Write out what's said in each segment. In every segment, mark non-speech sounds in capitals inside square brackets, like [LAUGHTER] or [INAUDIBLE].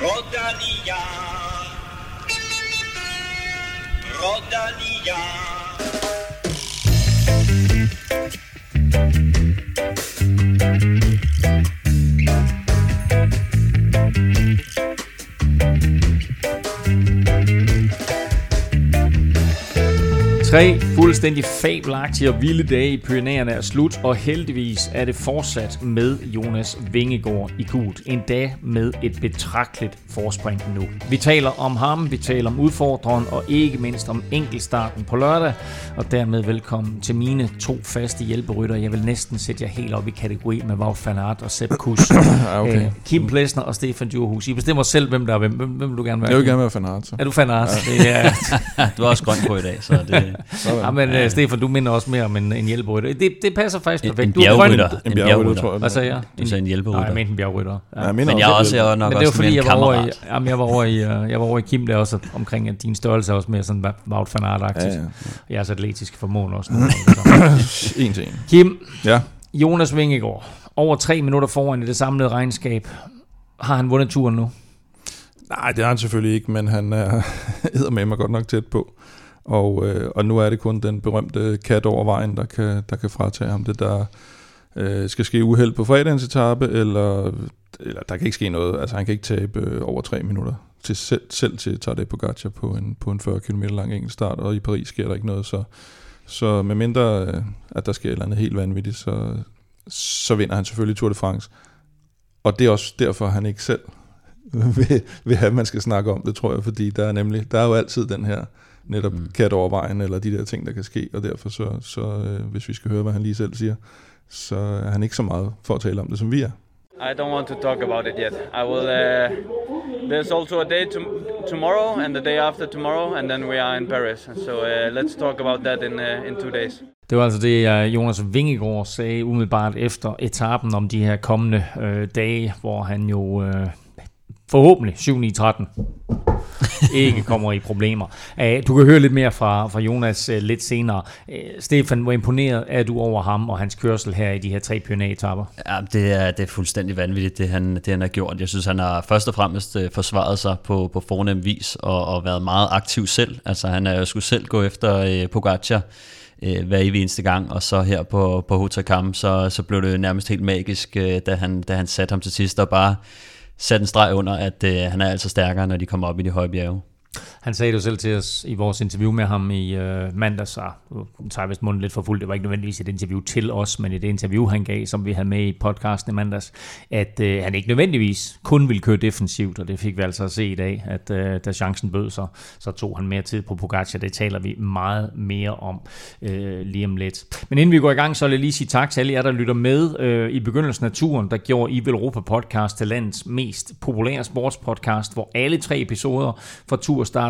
Rodanilla. Rodanilla. Rodanilla. Tre fuldstændig fabelagtige og vilde dage i Pyrenæerne er slut, og heldigvis er det fortsat med Jonas Vingegaard i gult. En dag med et betragteligt forspring nu. Vi taler om ham, vi taler om udfordreren og ikke mindst om enkeltstarten på lørdag. Og dermed velkommen til mine to faste hjælperytter. Jeg vil næsten sætte jer helt op i kategori med Wout van Aert og Sepp Kuss. [COUGHS] okay. Øh, Kim Plesner og Stefan Djurhus. I bestemmer selv, hvem der er hvem. Hvem, hvem vil du gerne være? Jeg vil gerne være Van Aert, så. Er du Van Aert? Ja. Det er, [LAUGHS] Du er også grøn på i dag, så det. Ja, men uh, Stefan, du minder også mere om en, en hjælperytter. Det, det passer faktisk en, perfekt. en Du er grøn. bjergrytter. En bjergrytter, tror jeg. Hvad sagde jeg? Du sagde en Nej, hjælperytter. jeg mente en bjergrytter. Ja. Ja, jeg Men jeg er også, jeg er nok Men det var også fordi, jeg en var, over i, jamen, jeg var over i, uh, jeg var over i Kim der også omkring, at din størrelse er også mere sådan Wout van aert Ja, ja. Jeres atletiske formål også. [CLEARS THROAT] [CLEARS THROAT] En til en. Kim, Ja. Jonas Vingegaard, over tre minutter foran i det samlede regnskab. Har han vundet turen nu? Nej, det har han selvfølgelig ikke, men han er [LAUGHS] med mig godt nok tæt på. Og, øh, og nu er det kun den berømte kat over vejen, der kan, der kan fratage ham det, der øh, skal ske uheld på fredagens etape, eller, eller der kan ikke ske noget. Altså han kan ikke tabe øh, over tre minutter til selv, selv til Tadej Pogacar på en, på en 40 km lang enkeltstart, og i Paris sker der ikke noget, så, så medmindre øh, at der sker et eller andet helt vanvittigt, så, så vinder han selvfølgelig Tour de France. Og det er også derfor, han ikke selv [LAUGHS] vil, vil have, at man skal snakke om det, tror jeg, fordi der er nemlig, der er jo altid den her netop mm. kat over vejen, eller de der ting, der kan ske, og derfor så, så øh, hvis vi skal høre, hvad han lige selv siger, så er han ikke så meget for at tale om det, som vi er. I don't want to talk about it yet. I will. Uh, there's also a day to- tomorrow and the day after tomorrow, and then we are in Paris. So uh, let's talk about that in uh, in two days. Det var altså det, Jonas Vingegaard sagde umiddelbart efter etappen om de her kommende øh, dage, hvor han jo øh, forhåbentlig 7-9-13 ikke kommer i problemer. Øh, Du kan høre lidt mere fra, fra Jonas øh, lidt senere. Stefan, hvor imponeret er du over ham og hans kørsel her i de her tre pionetapper? Ja, det er, det er fuldstændig vanvittigt, det han, det han har gjort. Jeg synes, han har først og fremmest øh, forsvaret sig på, på fornem vis og, og været meget aktiv selv. Altså, han er jo skulle selv gå efter øh, Pogacar øh, hver evig eneste gang, og så her på, på Hotakam, så, så blev det nærmest helt magisk, øh, da, han, da han satte ham til sidst og bare satte en streg under, at øh, han er altså stærkere, når de kommer op i de høje bjerge. Han sagde det jo selv til os i vores interview med ham i øh, mandags, og nu tager jeg vist munden lidt for fuld, det var ikke nødvendigvis et interview til os, men et interview, han gav, som vi havde med i podcasten i mandags, at øh, han ikke nødvendigvis kun ville køre defensivt, og det fik vi altså at se i dag, at øh, da chancen bød sig, så tog han mere tid på Pogacar, det taler vi meget mere om øh, lige om lidt. Men inden vi går i gang, så vil jeg lige sige tak til alle jer, der lytter med. Øh, i begyndelsen af turen, der gjorde I Europa Podcast til landets mest populære sportspodcast, hvor alle tre episoder fra turstart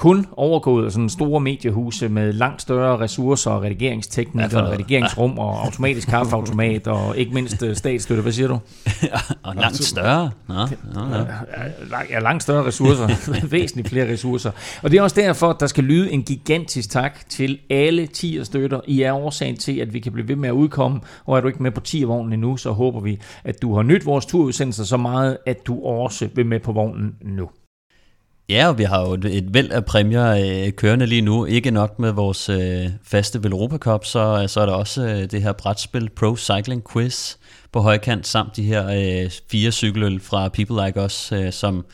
Danmark lå i top 5 samtidig. Og næsten samtlige udsendelser før og her under Tour de France har ramt førstepladsen, men det mest imponerende at de seneste to episoder har nået syvende og fjerdepladsen over alle podcast i hele Danmark, som i alle, kun overgået af sådan store mediehuse med langt større ressourcer og redigeringsteknik Ja, og redigeringsrum og [LAUGHS] automatisk kaffeautomat og ikke mindst øh, statsstøtte. Hvad siger du? [LAUGHS] og langt større. Nå, nå, nå. ja, langt større ressourcer, [LAUGHS] væsentligt flere ressourcer. Og det er også derfor, at der skal lyde en gigantisk tak til alle 10 støtter. I er årsagen til, at vi kan blive ved med at udkomme, og er du ikke med på 10-vognen endnu, så håber vi, at du har nyt vores turudsendelser så meget, at du også vil med på vognen nu. Ja, og vi har jo et, et væld af præmier øh, kørende lige nu. Ikke nok med vores øh, faste Velropa Cup, så, så er der også øh, det her brætspil Pro Cycling Quiz på højkant, samt de her øh, fire cykeløl fra People Like Us, øh, som,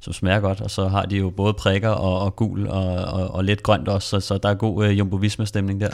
som smager godt. Og så har de jo både prikker og, og gul og, og, og lidt grønt også, så, så der er god øh, Jumbo Visma-stemning der.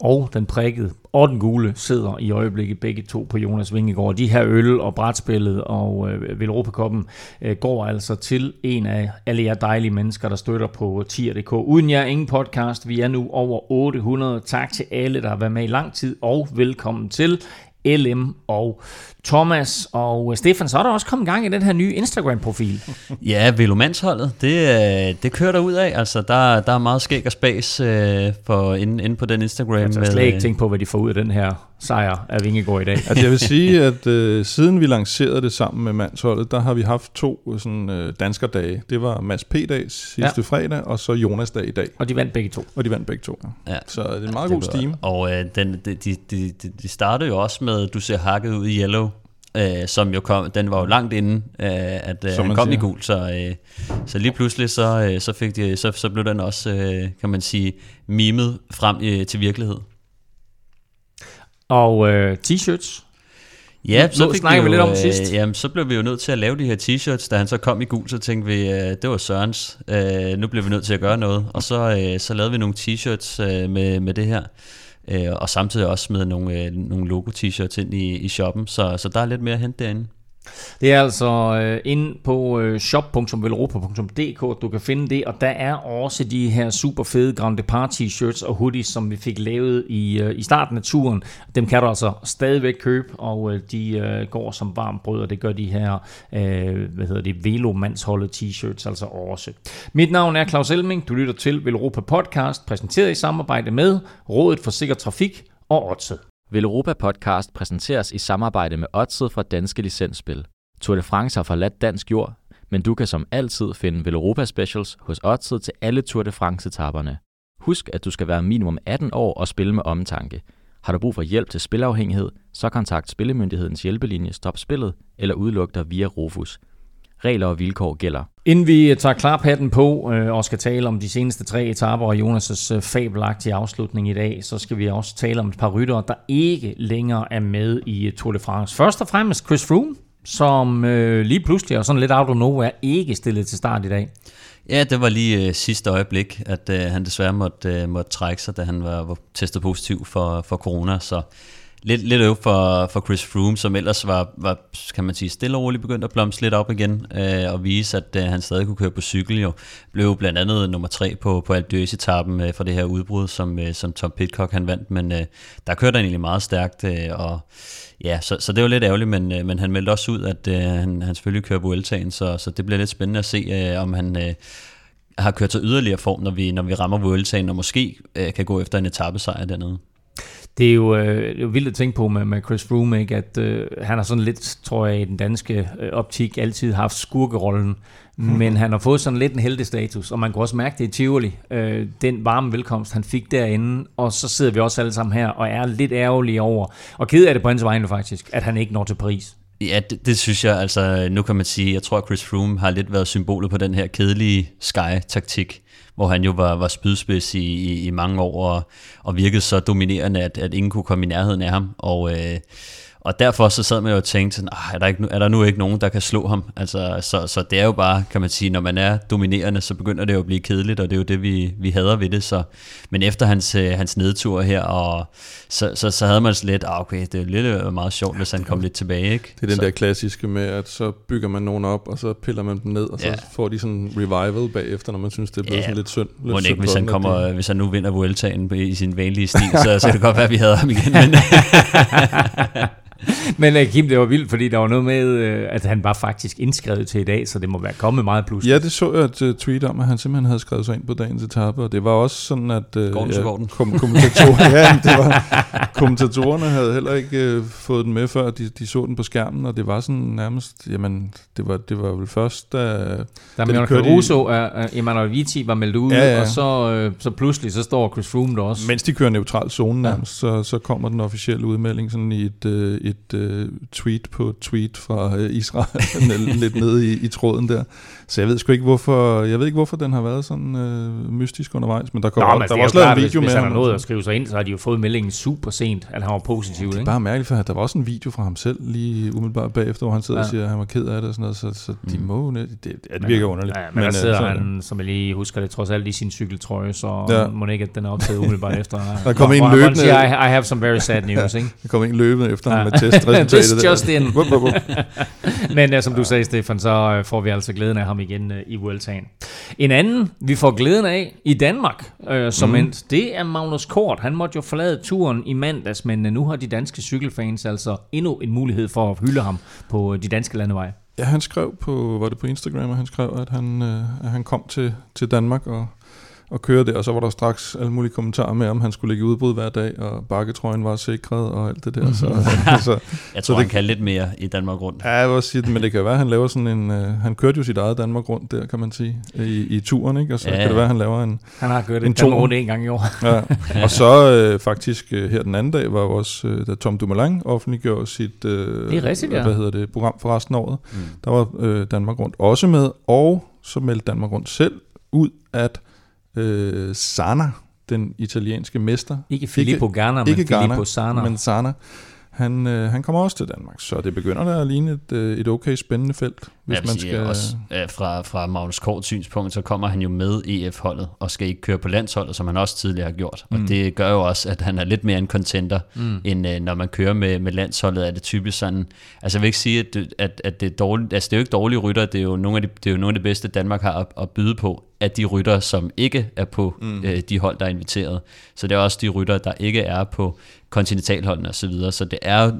Og den prikkede og den gule sidder i øjeblikket begge to på Jonas Vingegaard. De her øl og brætspillet og øh, Velropakoppen øh, går altså til en af alle jer dejlige mennesker, der støtter på tier.dk. Uden jer ingen podcast. Vi er nu over 800. Tak til alle, der har været med i lang tid, og velkommen til LM og Thomas og øh, Stefan. Så er der også kommet gang i den her nye Instagram-profil. [LAUGHS] Ja, Velomansholdet, det, øh, det kører der ud af. Altså, der, der er meget skæg og spas øh, for inde, inde på den Instagram. Jeg har med, slet ikke øh, tænkt på, hvad de får ud af den her sejr af Vingegaard i dag. Altså jeg vil [LAUGHS] sige, at øh, siden vi lancerede det sammen med mandsholdet, der har vi haft to sådan, øh, danskerdage. Det var Mads P-dag sidste ja. fredag, og så Jonas dag i dag. Og de vandt begge to. Og de vandt begge to, ja. ja. Så det er en meget ja, god stime. Og øh, den, de, de, de, de startede jo også med, du ser hakket ud i yellow, øh, som jo kom, den var jo langt inden, øh, at øh, han kom siger. i gul, så, øh, så lige pludselig så, øh, så, fik de, så, så blev den også, øh, kan man sige, mimet frem øh, til virkelighed. Og øh, t-shirts. Ja, så fik snakker vi, jo, vi lidt om sidst. Øh, jamen, så blev vi jo nødt til at lave de her t-shirts. Da han så kom i gul, så tænkte vi, øh, det var Sørens. Øh, nu bliver vi nødt til at gøre noget. Og så, øh, så lavede vi nogle t-shirts øh, med, med det her. Øh, og samtidig også smide nogle, øh, nogle logo-t-shirts ind i, i shoppen. Så, så der er lidt mere at hente derinde. Det er altså øh, inde på øh, shop.velropa.dk, du kan finde det, og der er også de her super fede Grand Depart t-shirts og hoodies, som vi fik lavet i, øh, i starten af turen. Dem kan du altså stadigvæk købe, og øh, de øh, går som varmt brød, og det gør de her, øh, hvad hedder det, Velomandsholdet t-shirts altså også. Mit navn er Claus Elming, du lytter til Velropa Podcast, præsenteret i samarbejde med Rådet for Sikker Trafik og Odset. Velropa Podcast præsenteres i samarbejde med Odset fra Danske Licensspil. Tour de France har forladt dansk jord, men du kan som altid finde Velropa Specials hos Odset til alle Tour de France-etaperne. Husk, at du skal være minimum 18 år og spille med omtanke. Har du brug for hjælp til spilafhængighed, så kontakt Spillemyndighedens hjælpelinje Stop Spillet eller udluk dig via Rufus. Regler og vilkår gælder. Inden vi tager klarpatten på øh, og skal tale om de seneste tre etaper og Jonas' øh, fabelagtige afslutning i dag, så skal vi også tale om et par ryttere, der ikke længere er med i øh, Tour de France. Først og fremmest Chris Froome, som øh, lige pludselig og sådan lidt out of nowhere ikke stillet til start i dag. Ja, det var lige øh, sidste øjeblik, at øh, han desværre måtte, øh, måtte trække sig, da han var, var testet positiv for, for corona, så lidt, lidt øv for, for Chris Froome, som ellers var, var, kan man sige, stille og roligt begyndt at blomstre lidt op igen, øh, og vise, at øh, han stadig kunne køre på cykel. Jo. Blev blandt andet nummer tre på, på Alpe etappen øh, for det her udbrud, som, øh, som Tom Pitcock han vandt, men øh, der kørte han egentlig meget stærkt, øh, og ja, så, så det var lidt ærgerligt, men, øh, men han meldte også ud, at øh, han, han selvfølgelig kører på Vueltaen, så, så det bliver lidt spændende at se, øh, om han... Øh, har kørt sig yderligere form, når vi, når vi rammer Vueltaen, og måske øh, kan gå efter en etappesejr dernede. Det er jo, øh, det er vildt at tænke på med, med Chris Froome, ikke? at øh, han har sådan lidt, tror jeg, i den danske øh, optik altid haft skurkerollen, mm. men han har fået sådan lidt en heldestatus, og man kan også mærke det i Tivoli, øh, den varme velkomst, han fik derinde, og så sidder vi også alle sammen her og er lidt ærgerlige over, og ked af det på hans vegne faktisk, at han ikke når til Paris. Ja, det, det synes jeg, altså nu kan man sige, jeg tror at Chris Froome har lidt været symbolet på den her kedelige Sky-taktik, hvor han jo var, var spydspids i, i, i mange år og, og virkede så dominerende, at, at ingen kunne komme i nærheden af ham. Og, øh, og derfor så sad man jo og tænkte, ah, er, der ikke, er der nu ikke nogen, der kan slå ham? Altså, så, så det er jo bare, kan man sige, når man er dominerende, så begynder det jo at blive kedeligt, og det er jo det, vi, vi hader ved det. Så, men efter hans, øh, hans nedtur her, og så, så, så havde man lidt, ah, okay, det er lidt øh, meget sjovt, hvis han kom lidt tilbage. Ikke? Det er den så. der klassiske med, at så bygger man nogen op, og så piller man dem ned, og så ja. får de sådan revival bagefter, når man synes, det er blevet ja. sådan lidt synd. Lidt Må ikke, hvis han, kommer, hvis han nu vinder Vueltaen i sin vanlige stil, [LAUGHS] så, så kan det godt være, at vi havde ham igen. Men [LAUGHS] Men uh, Kim, det var vildt, fordi der var noget med, uh, at han var faktisk indskrevet til i dag, så det må være kommet meget pludselig. Ja, det så jeg et uh, tweet om, at han simpelthen havde skrevet sig ind på dagens etape, og det var også sådan, at uh, ja. Kom, kommentator, [LAUGHS] ja, det var, kommentatorerne havde heller ikke uh, fået den med, før de, de så den på skærmen, og det var sådan nærmest, jamen, det var, det var vel først, da... Da, da Caruso og uh, Emanuel Viti var meldt ud, ja, ja. og så, uh, så pludselig, så står Chris Froome der også. Mens de kører neutral zone nærmest, ja. så, så kommer den officielle udmelding sådan i et... Uh, et øh, tweet på tweet fra øh, Israel [LAUGHS] lidt nede i, i tråden der. Så jeg ved sgu ikke hvorfor, jeg ved ikke hvorfor den har været sådan uh, mystisk undervejs, men der kommer Nå, men der var også lavet en video hvis, med hvis han har nået at skrive sig ind, så har de jo fået meldingen super sent, at han var positiv. Ja, det er bare mærkeligt, for der var også en video fra ham selv lige umiddelbart bagefter, hvor han sidder ja. og siger, at han var ked af det og sådan noget, så, så de mm. må det, det, det virker underligt. Ja, men, men der sidder uh, han, som jeg lige husker det, trods alt i sin cykeltrøje, så ja. må ikke, at den er optaget umiddelbart [LAUGHS] efter. der kommer en løbende. Siger, I, I have some very sad news, ja, [LAUGHS] ikke? Der kommer en løbende efter ham med testresultatet. [LAUGHS] This just in. Men som du sagde, Stefan, så uh, får vi altså glæden af ham igen uh, i Vueltaen. En anden, vi får glæden af i Danmark, uh, som mm. endt, det er Magnus Kort. Han måtte jo forlade turen i mandags, men uh, nu har de danske cykelfans altså endnu en mulighed for at hylde ham på de danske landeveje. Ja, han skrev på, var det på Instagram, og han skrev, at han, uh, at han kom til, til Danmark og og køre der, og så var der straks alle mulige kommentarer med, om han skulle ligge i udbrud hver dag, og bakketrøjen var sikret og alt det der. Så, [LAUGHS] så, [LAUGHS] jeg tror, så det, han kan lidt mere i Danmark rundt. Ja, jeg vil sige det, men det kan være, han laver sådan en... Uh, han kørte jo sit eget Danmark rundt der, kan man sige, i, i turen, ikke? Og så ja. kan det være, han laver en Han har kørt en Danmark rundt en gang i år. ja. [LAUGHS] Og så uh, faktisk uh, her den anden dag var også, uh, da Tom Dumoulin offentliggjorde sit uh, det er rigtigt, ja. hvad hedder det, program for resten af året. Mm. Der var uh, Danmark rundt også med, og så meldte Danmark rundt selv ud, at øh, Sana, den italienske mester. Ikke Filippo Garner, men Filippo Sana. Men Sana han, øh, han kommer også til Danmark, så det begynder der at ligne et, øh, et okay spændende felt, hvis man skal... Også, ja, fra, fra Magnus Kort synspunkt, så kommer han jo med EF-holdet, og skal ikke køre på landsholdet, som han også tidligere har gjort. Mm. Og det gør jo også, at han er lidt mere en contender, mm. end øh, når man kører med, med landsholdet, er det typisk sådan... Altså jeg vil ikke sige, at, at, at det er dårligt... Altså det er jo ikke dårlige rytter, det er jo nogle af de, det er jo nogle af de bedste, Danmark har at, at byde på, af de rytter, som ikke er på mm. øh, de hold, der er inviteret. Så det er også de rytter, der ikke er på kontinentalholdene osv. Så, videre. så det er,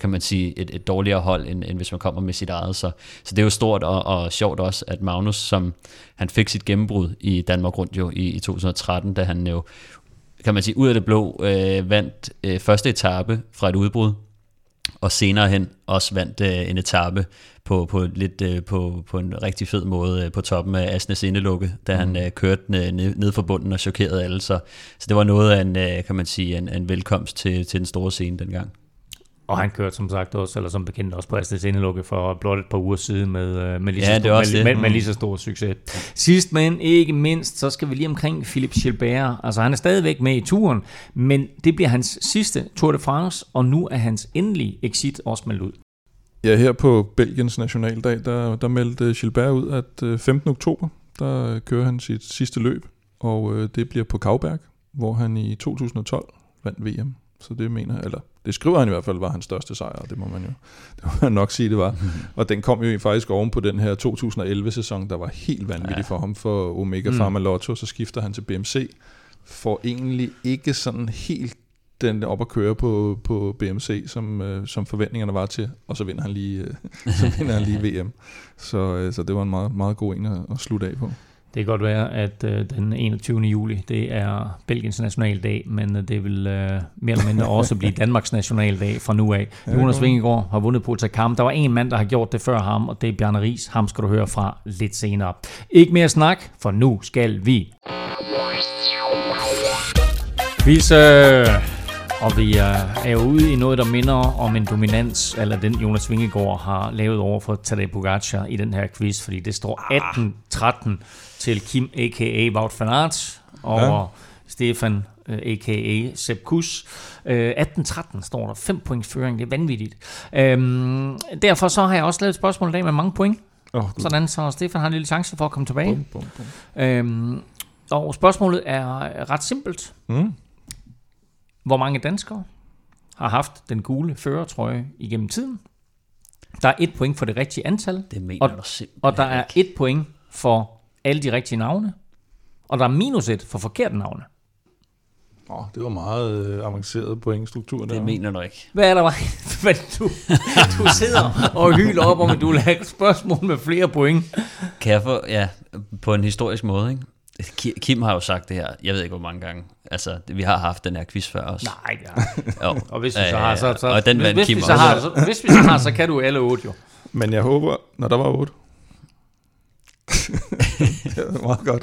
kan man sige, et, et dårligere hold, end, end hvis man kommer med sit eget. Så, så det er jo stort og, og sjovt også, at Magnus, som han fik sit gennembrud i Danmark rundt jo i, i 2013, da han jo, kan man sige, ud af det blå øh, vandt øh, første etape fra et udbrud, og senere hen også vandt øh, en etape på, på, lidt, øh, på, på en rigtig fed måde øh, på toppen af Asnes Indelukke, da mm. han øh, kørte ned, ned for bunden og chokerede alle. Så, så det var noget af en, øh, kan man sige, en, en velkomst til, til den store scene dengang. Og han kørte som sagt også, eller som bekendt også på Asnes Indelukke for blot et par uger siden med, øh, med, lige, ja, så stor, med, med, med lige så stor succes. Sidst men ikke mindst, så skal vi lige omkring Philip Gilbert. Altså han er stadigvæk med i turen, men det bliver hans sidste Tour de France, og nu er hans endelige exit også meldt ud. Ja, her på Belgiens nationaldag, der, der meldte Gilbert ud, at 15. Øh, oktober, der kører han sit sidste løb, og øh, det bliver på Kavberg, hvor han i 2012 vandt VM. Så det mener eller det skriver han i hvert fald, var hans største sejr, det må man jo [LAUGHS] det må man nok sige, det var. [LAUGHS] Og den kom jo faktisk oven på den her 2011-sæson, der var helt vanvittig ja. for ham for Omega mm. Pharma Lotto, så skifter han til BMC, får egentlig ikke sådan helt den op at køre på, på BMC, som, øh, som forventningerne var til, og så vinder han lige, øh, [LAUGHS] så vinder han lige VM. Så, øh, så det var en meget, meget god en at, at slutte af på. Det kan godt være, at øh, den 21. juli, det er Belgiens nationaldag, men øh, det vil øh, mere eller mindre også blive [LAUGHS] Danmarks nationaldag fra nu af. Jonas Vingegaard har vundet på Takam. Der var en mand, der har gjort det før ham, og det er Bjarne Ries. Ham skal du høre fra lidt senere. Ikke mere snak, for nu skal vi. Vise og vi er jo ude i noget, der minder om en dominans, eller den Jonas Vingegaard har lavet over for Tadej Pogacar i den her quiz, fordi det står 18-13 til Kim, a.k.a. Wout van Aert, og ja. Stefan, a.k.a. Sepp Kuss. 18-13 står der. 5 points føring, det er vanvittigt. Øhm, derfor så har jeg også lavet et spørgsmål i dag med mange point. Oh, Sådan, så Stefan har en lille chance for at komme tilbage. Bum, bum, bum. Øhm, og spørgsmålet er ret simpelt. Mm. Hvor mange danskere har haft den gule førertrøje igennem tiden? Der er et point for det rigtige antal. Det mener og, du simpelthen Og der er et point for alle de rigtige navne. Og der er minus et for forkerte navne. Oh, det var meget øh, avanceret pointstruktur der. Det mener du ikke. Hvad er der? [LAUGHS] Hvad, du, du sidder og hyler op om, at du vil have spørgsmål med flere point. Kan jeg få, ja, på en historisk måde, ikke? Kim har jo sagt det her, jeg ved ikke hvor mange gange. Altså, vi har haft den her quiz før også. Nej, ja. jo. [LAUGHS] Og hvis vi så har, så... så og den hvis, hvis, Kim vi så har, så, hvis vi så har, så kan du alle otte jo. Men jeg håber, når der var otte. [LAUGHS] det er meget godt.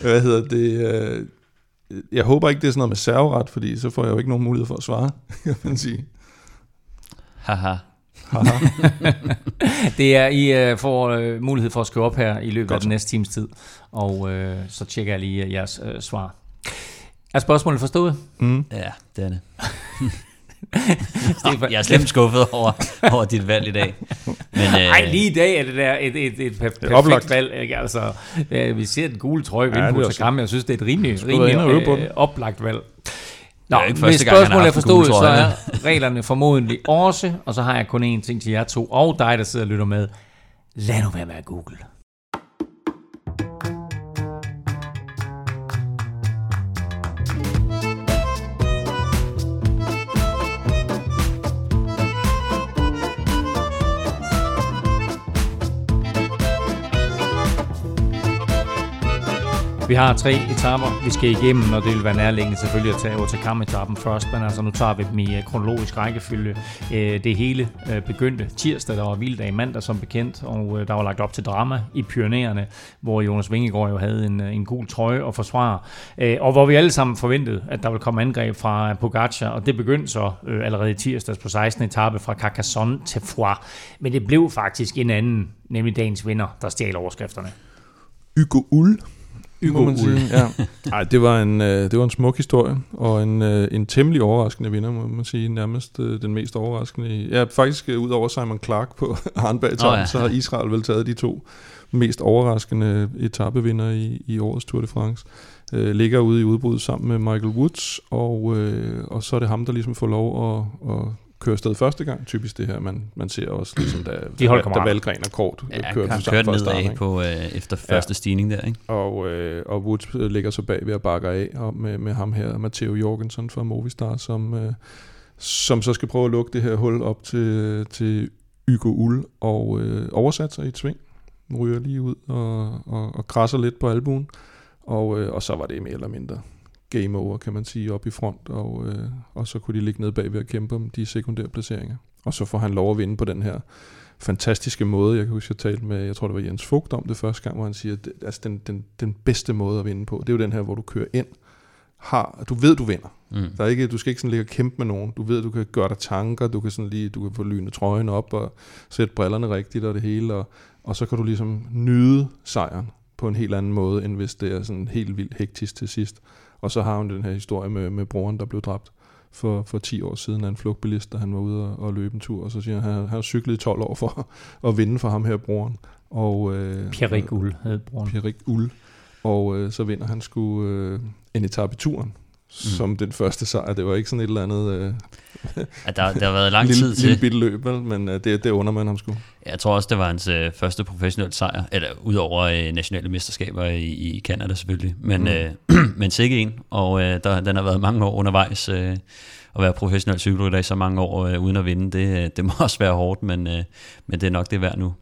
Hvad hedder det? Øh, jeg håber ikke, det er sådan noget med serveret, fordi så får jeg jo ikke nogen mulighed for at svare, [LAUGHS] kan man sige. Haha. [LAUGHS] det er, I uh, får uh, mulighed for at skrive op her i løbet Godt. af den næste times tid, og uh, så tjekker jeg lige uh, jeres uh, svar. Er spørgsmålet forstået? Mm. Ja, det er det. [LAUGHS] Stefan. Jeg er slemt skuffet over, over dit valg i dag. Men, [LAUGHS] øh, Ej, lige i dag er det der et, et, et, perfekt oplagt. valg. Ikke? Altså, ja, vi ser den gule trøje ja, på Instagram. Jeg synes, det er et rimelig, rimelig øh, oplagt valg. Nå, ikke hvis spørgsmålet er forstået, så er [LAUGHS] reglerne formodentlig også, og så har jeg kun én ting til jer to, og dig, der sidder og lytter med. Lad nu være med at google. Vi har tre etapper, vi skal igennem, og det vil være nærliggende selvfølgelig at tage Otakam-etappen først, men altså nu tager vi dem i øh, kronologisk rækkefølge. Øh, det hele øh, begyndte tirsdag, der var vilddag i mandag som bekendt, og der var lagt op til drama i Pyreneerne, hvor Jonas Vingegaard jo havde en, en gul trøje og forsvare, og hvor vi alle sammen forventede, at der ville komme angreb fra Pogacar, og det begyndte så allerede i tirsdags på 16. etape fra Carcassonne til Foix. Men det blev faktisk en anden, nemlig dagens vinder, der stjal overskrifterne. Hugo Ull må man sige. Ja. [LAUGHS] Ej, det var en øh, det var en smuk historie og en øh, en temmelig overraskende vinder, må man sige, nærmest øh, den mest overraskende. Ja, faktisk øh, ud over Simon Clark på [LAUGHS] Arnberg oh, ja. så har Israel vel taget de to mest overraskende etapevinder i, i årets Tour de France. Øh, ligger ude i udbrud sammen med Michael Woods, og, øh, og så er det ham, der ligesom får lov at, at kører afsted første gang, typisk det her, man, man ser også, ligesom da, De da, da Valgren og Kort ja, kører han kørte nedad på, øh, efter første ja. stigning der, ikke? Og, øh, og Woods øh, ligger så bag ved at bakke af og med, med ham her, Matteo Jorgensen fra Movistar, som, øh, som så skal prøve at lukke det her hul op til, til Hugo Ull og øh, oversat sig i et sving. Ryger lige ud og, og, og krasser lidt på albuen. Og, øh, og så var det mere eller mindre game over, kan man sige, op i front, og, øh, og så kunne de ligge ned bag ved at kæmpe om de sekundære placeringer. Og så får han lov at vinde på den her fantastiske måde. Jeg kan huske, jeg talte med, jeg tror det var Jens Fugt om det første gang, hvor han siger, at altså den, den, den bedste måde at vinde på, det er jo den her, hvor du kører ind, har, du ved, du vinder. Mm. Der er ikke, du skal ikke sådan ligge og kæmpe med nogen. Du ved, du kan gøre dig tanker, du kan sådan lige, du kan få lynet trøjen op og sætte brillerne rigtigt og det hele, og, og så kan du ligesom nyde sejren på en helt anden måde, end hvis det er sådan helt vildt hektisk til sidst. Og så har hun den her historie med, med broren, der blev dræbt for, for 10 år siden af en flugtbilist, da han var ude og, og løbe en tur, og så siger han, han, har cyklet i 12 år for [LAUGHS] at vinde for ham her, broren. Og, øh, Pierrik Ull hed broren. Pierrik Ull. Og øh, så vinder han sgu øh, en etape i turen, mm. som den første sejr. Det var ikke sådan et eller andet... Øh, ja, der, der har været lang [LAUGHS] lille, tid til. Lille bitte løb, vel? men øh, det, det under man ham sgu. Jeg tror også, det var hans øh, første professionelle sejr, eller udover øh, nationale mesterskaber i, i Canada selvfølgelig, men, mm. øh, [CLEARS THROAT] men sikke en, og øh, der, den har været mange år undervejs. Øh, at være professionel cykelrytter i så mange år øh, uden at vinde, det, øh, det må [LAUGHS] også være hårdt, men, øh, men det er nok det værd nu.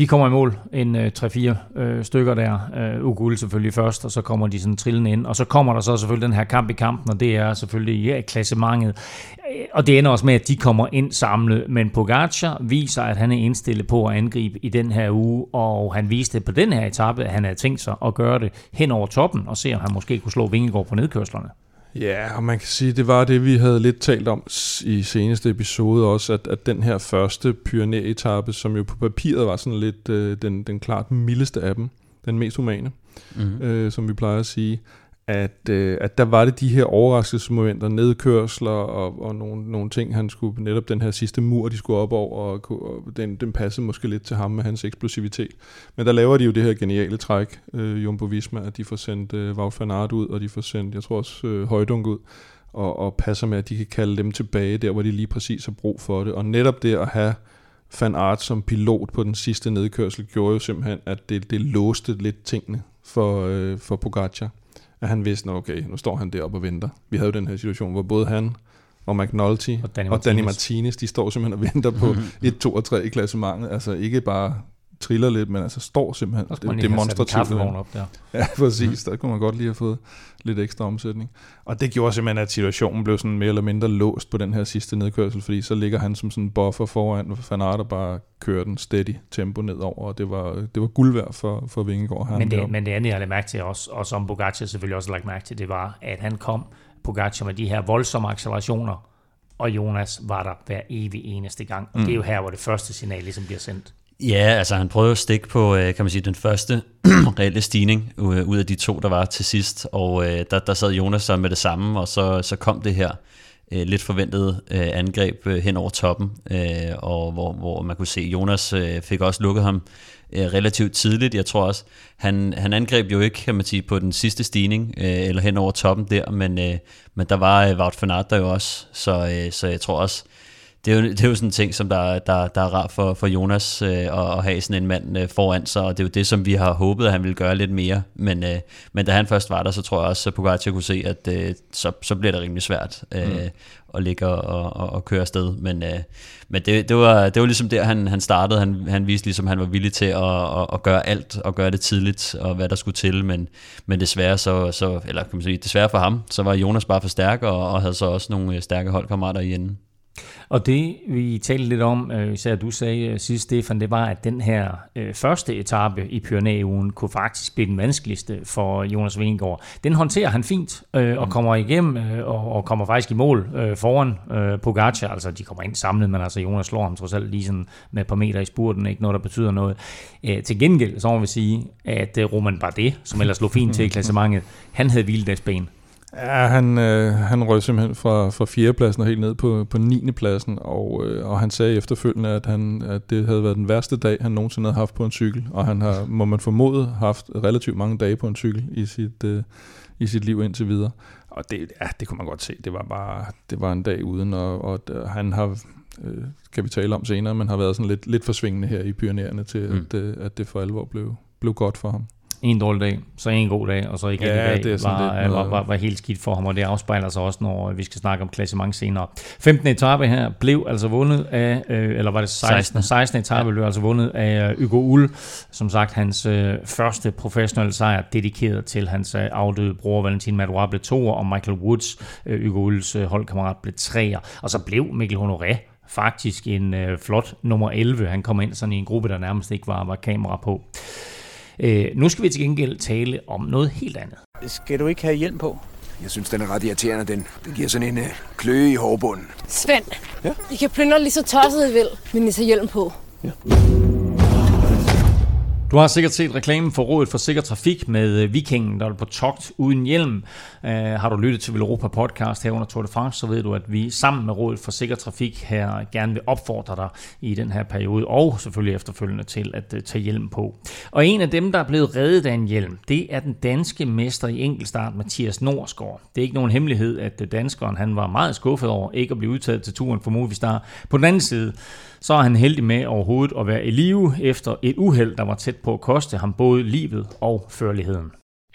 De kommer i mål, en øh, 3-4 øh, stykker der. Øh, Ugul selvfølgelig først, og så kommer de sådan trillende ind. Og så kommer der så selvfølgelig den her kamp i kampen, og det er selvfølgelig ja, klassementet. Øh, og det ender også med, at de kommer ind samlet. Men Pogacar viser, at han er indstillet på at angribe i den her uge, og han viste på den her etape, at han havde tænkt sig at gøre det hen over toppen, og se om han måske kunne slå Vingegaard på nedkørslerne. Ja, og man kan sige, det var det, vi havde lidt talt om i seneste episode også, at, at den her første Pyrenæ-etappe, som jo på papiret var sådan lidt øh, den, den klart mildeste af dem, den mest humane, mm-hmm. øh, som vi plejer at sige, at, øh, at der var det de her overraskelsesmomenter, nedkørsler og, og nogle, nogle ting, han skulle, netop den her sidste mur, de skulle op over, og, og den, den passede måske lidt til ham med hans eksplosivitet. Men der laver de jo det her geniale træk, øh, Jumbo Visma, at de får sendt øh, Wout van Aert ud, og de får sendt, jeg tror også, øh, Højdunk ud, og, og passer med, at de kan kalde dem tilbage der, hvor de lige præcis har brug for det. Og netop det at have Van Aert som pilot på den sidste nedkørsel, gjorde jo simpelthen, at det, det låste lidt tingene for, øh, for Pogacar at han vidste, okay, nu står han deroppe og venter. Vi havde jo den her situation, hvor både han og McNulty og Danny, og Danny Martinez, de står simpelthen og venter på [LAUGHS] 1, 2 og 3 i klassementet. Altså ikke bare triller lidt, men altså står simpelthen det, demonstrativt. op der. Ja, præcis. Der kunne man godt lige have fået lidt ekstra omsætning. Og det gjorde simpelthen, at situationen blev sådan mere eller mindre låst på den her sidste nedkørsel, fordi så ligger han som sådan en buffer foran, Van Aert bare kører den steady tempo nedover, og det var, det var guld værd for, for Vingegaard. Men det, men det andet, jeg havde mærke til også, og som Pogacar selvfølgelig også lagt mærke til, det var, at han kom, Pogacar med de her voldsomme accelerationer, og Jonas var der hver evig eneste gang. Og mm. det er jo her, hvor det første signal ligesom bliver sendt. Ja, altså han prøvede at stikke på, øh, kan man sige, den første [CLEARS THROAT] reelle stigning øh, ud af de to, der var til sidst, og øh, der, der sad Jonas så med det samme, og så, så kom det her lidt forventede angreb hen over toppen, og hvor, hvor man kunne se, Jonas fik også lukket ham relativt tidligt. Jeg tror også, han, han angreb jo ikke, kan man sige, på den sidste stigning, eller hen over toppen der, men, men der var Wout van Aert der jo også, så, så jeg tror også, det, er jo, det er jo sådan en ting, som der, der, der er rart for, for Jonas øh, at, at have sådan en mand øh, foran sig, og det er jo det, som vi har håbet, at han ville gøre lidt mere. Men, øh, men da han først var der, så tror jeg også, at Pogacar kunne se, at øh, så, så bliver det rimelig svært øh, mm. at ligge og, og, og køre afsted. Men, øh, men det, det, var, det var ligesom der, han, han startede. Han, han viste ligesom, at han var villig til at, at, at gøre alt, og gøre det tidligt, og hvad der skulle til. Men, men desværre, så, så, eller kan man sige, desværre for ham, så var Jonas bare for stærk, og, og havde så også nogle øh, stærke holdkammerater i enden. Og det vi talte lidt om, øh, især du sagde øh, sidst, Stefan, det var, at den her øh, første etape i Pyrenæen kunne faktisk blive den vanskeligste for Jonas Vingegaard. Den håndterer han fint øh, og mm. kommer igennem øh, og, og kommer faktisk i mål øh, foran øh, Pogacar. Altså, de kommer ind samlet, men altså Jonas slår ham trods alt lige sådan med et par meter i spurten, ikke noget, der betyder noget. Øh, til gengæld, så må vi sige, at øh, Roman Bardet, som ellers slog fint til i [LAUGHS] klassementet, han havde hviledagsben. Ja, han, øh, han røg simpelthen fra, fra fjerdepladsen og helt ned på, på 9. pladsen, og, øh, og han sagde efterfølgende, at, han, at det havde været den værste dag, han nogensinde havde haft på en cykel, og han har, må man formode, haft relativt mange dage på en cykel i sit, øh, i sit liv indtil videre. Og det, ja, det kunne man godt se, det var bare det var en dag uden, og, og han har, øh, kan vi tale om senere, men har været sådan lidt, lidt forsvingende her i pionererne til, mm. at, øh, at det for alvor blev, blev godt for ham en dårlig dag, så en god dag, og så igen ja, i dag det var, var, var, var helt skidt for ham, og det afspejler sig også, når vi skal snakke om klassement senere. 15. etape her blev altså vundet af, øh, eller var det 16. 16. 16. etape ja. blev altså vundet af Hugo Ull, som sagt hans øh, første professionelle sejr, dedikeret til hans øh, afdøde bror Valentin Madouas blev toer, og Michael Woods, øh, Hugo Ulls øh, holdkammerat, blev treer. Og så blev Mikkel Honoré faktisk en øh, flot nummer 11. Han kom ind sådan i en gruppe, der nærmest ikke var, var kamera på. Øh, nu skal vi til gengæld tale om noget helt andet. Skal du ikke have hjelm på? Jeg synes, den er ret irriterende. Den, den giver sådan en uh, kløe i hårbunden. Svend, ja? I kan plyndre lige så tosset I vil, men I tager hjelm på. Ja. Du har sikkert set reklamen for Rådet for Sikker Trafik med øh, Vikingen, der er på togt uden hjelm. Uh, har du lyttet til Europa podcast her under Tour de France, så ved du, at vi sammen med Rådet for Sikker Trafik her gerne vil opfordre dig i den her periode, og selvfølgelig efterfølgende til at uh, tage hjelm på. Og en af dem, der er blevet reddet af en hjelm, det er den danske mester i enkeltstart, Mathias Norsgaard. Det er ikke nogen hemmelighed, at danskeren han var meget skuffet over ikke at blive udtaget til turen for Movistar. På den anden side, så er han heldig med overhovedet at være i live efter et uheld, der var tæt på at koste ham både livet og førligheden.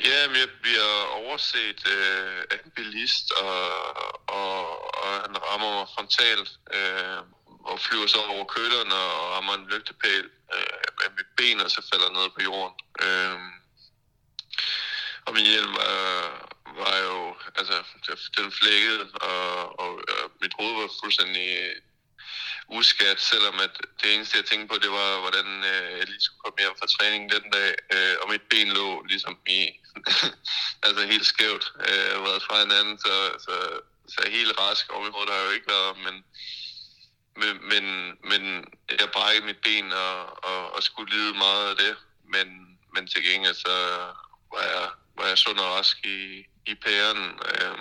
Ja, men jeg bliver overset øh, af en bilist, og, og, og han rammer mig frontalt øh, og flyver så over køleren og rammer en lygtepæl øh, med mit ben, og så falder ned på jorden. Øh, og min hjelm var, var jo, altså, den flækkede, og, og, og mit hoved var fuldstændig uskat, selvom at det eneste, jeg tænkte på, det var, hvordan øh, jeg lige skulle komme hjem fra træning den dag, øh, og mit ben lå ligesom i, [LAUGHS] altså helt skævt, øh, været fra hinanden, så, så, så helt rask over i hovedet har jeg jo ikke været, men, men, men, men jeg brækkede mit ben og, og, og skulle lide meget af det, men, men til gengæld så var jeg, var jeg sund og rask i, i pæren, øh,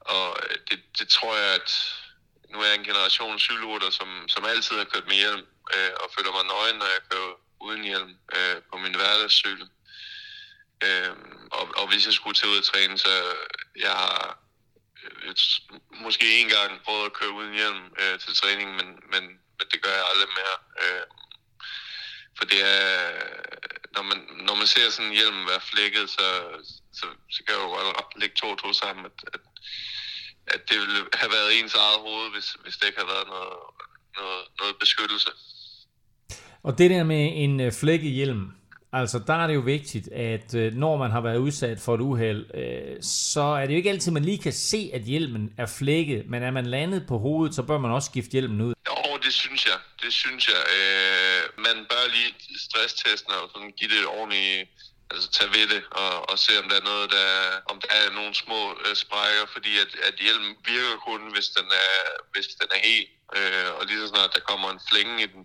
og det, det tror jeg, at nu er jeg en generation cykelrytter, som, som altid har kørt med hjelm, øh, og føler mig nøgen, når jeg kører uden hjelm øh, på min hverdagscykel. Øh, og, og hvis jeg skulle til ud og træne, så jeg har øh, et, måske en gang prøvet at køre uden hjelm øh, til træning, men, men, men det gør jeg aldrig mere. Øh, for det er, når man, når man ser sådan en hjelm være flækket, så, så, så kan jeg jo godt lægge to og to sammen, at, at at det ville have været ens eget hoved, hvis, hvis det ikke havde været noget, noget, noget beskyttelse. Og det der med en øh, flække hjelm, altså der er det jo vigtigt, at øh, når man har været udsat for et uheld, øh, så er det jo ikke altid, man lige kan se, at hjelmen er flækket, men er man landet på hovedet, så bør man også skifte hjelmen ud. Jo, det synes jeg. Det synes jeg. Øh, man bør lige stresstesten og sådan give det et ordentligt altså tage ved det og, og se, om der er noget, der, om der er nogle små øh, sprækker, fordi at, at hjelmen virker kun, hvis den er, hvis den er helt. Øh, og lige så snart der kommer en flænge i den,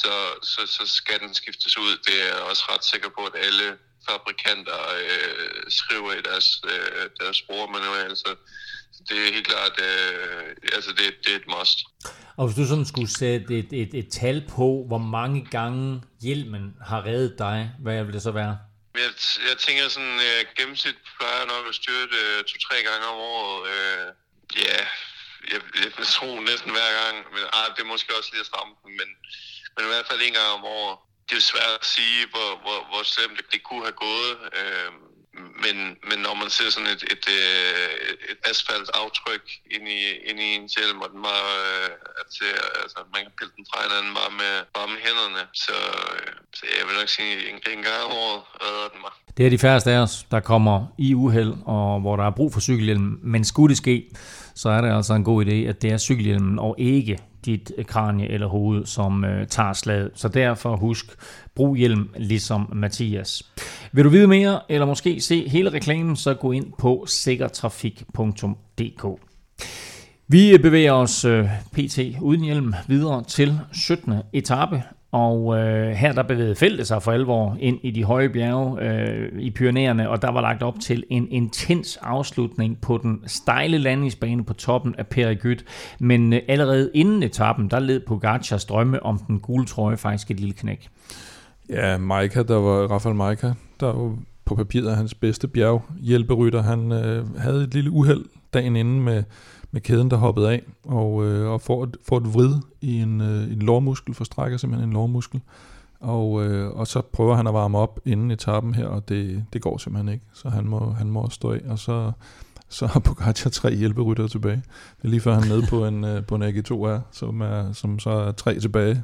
så, så, så skal den skiftes ud. Det er jeg også ret sikker på, at alle fabrikanter øh, skriver i deres, øh, deres brugermanual, så det er helt klart, øh, altså det, det er et must. Og hvis du sådan skulle sætte et, et, et tal på, hvor mange gange hjelmen har reddet dig, hvad vil det så være? Jeg, jeg tænker sådan, uh, gennemsnit plejer nok at styre det øh, to-tre gange om året. Øh, ja, jeg, jeg vil tro næsten hver gang, men ah, det er måske også lige at stramme den, men, men i hvert fald en gang om året. Det er jo svært at sige, hvor, hvor, hvor slemt det, det kunne have gået. Øh, men, men når man ser sådan et, et, et, et asfaltaftryk ind i, ind i en hjelm, og den var, øh, at, altså, man kan pille den fra hinanden bare med, bare med hænderne, så, øh, så jeg vil nok sige, en, en gang om året redder den mig. Det er de færreste af os, der kommer i uheld, og hvor der er brug for cykelhjelm. Men skulle det ske, så er det altså en god idé, at det er cykelhjelmen og ikke dit kranie eller hoved, som øh, tager slaget. Så derfor husk, brug hjelm ligesom Mathias. Vil du vide mere, eller måske se hele reklamen, så gå ind på sikkertrafik.dk. Vi bevæger os øh, pt. uden hjelm videre til 17. etape, og øh, her der bevægede feltet sig for alvor ind i de høje bjerge øh, i Pyreneerne, og der var lagt op til en intens afslutning på den stejle landingsbane på toppen af Perigyt. Men øh, allerede inden etappen, der led Pogacars drømme om den gule trøje faktisk et lille knæk. Ja, Maika, der var Rafael Maika, der var på papiret hans bedste bjerghjælperytter. Han øh, havde et lille uheld dagen inden med med kæden, der hoppede af, og, øh, og får, et, får et vrid i en, øh, en lårmuskel, forstrækker simpelthen en lårmuskel. Og, øh, og så prøver han at varme op inden etappen her, og det, det går simpelthen ikke. Så han må, han må stå af, og så, så har Pogacar tre hjælperytter tilbage. Det er lige før han er nede på en, øh, på en AG2R, som, er, som så er tre tilbage.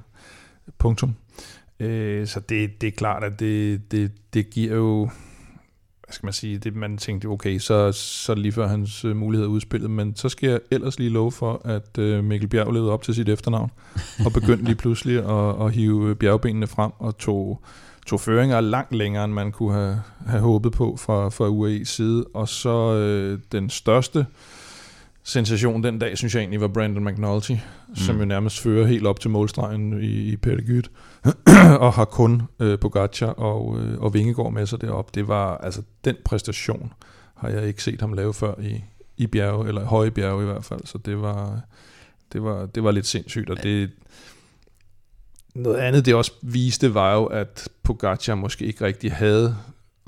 Punktum. Øh, så det, det er klart, at det, det, det giver jo skal man sige, det man tænkte, okay, så, så lige før hans uh, mulighed udspillet, men så skal jeg ellers lige love for, at uh, Mikkel Bjerg levede op til sit efternavn, og begyndte lige pludselig at, at hive bjergbenene frem, og tog, tog føringer langt længere, end man kunne have, have håbet på fra, fra UAE's side, og så uh, den største sensation den dag, synes jeg egentlig var Brandon McNulty, mm. som jo nærmest fører helt op til målstregen i, i Pettegut, og har kun øh, Pogacar og, øh, og Vingegaard med sig derop. Det var, altså den præstation har jeg ikke set ham lave før i, i bjerge, eller høje bjerge i hvert fald, så det var, det var, det var lidt sindssygt, og det, noget andet, det også viste, var jo, at Pogacar måske ikke rigtig havde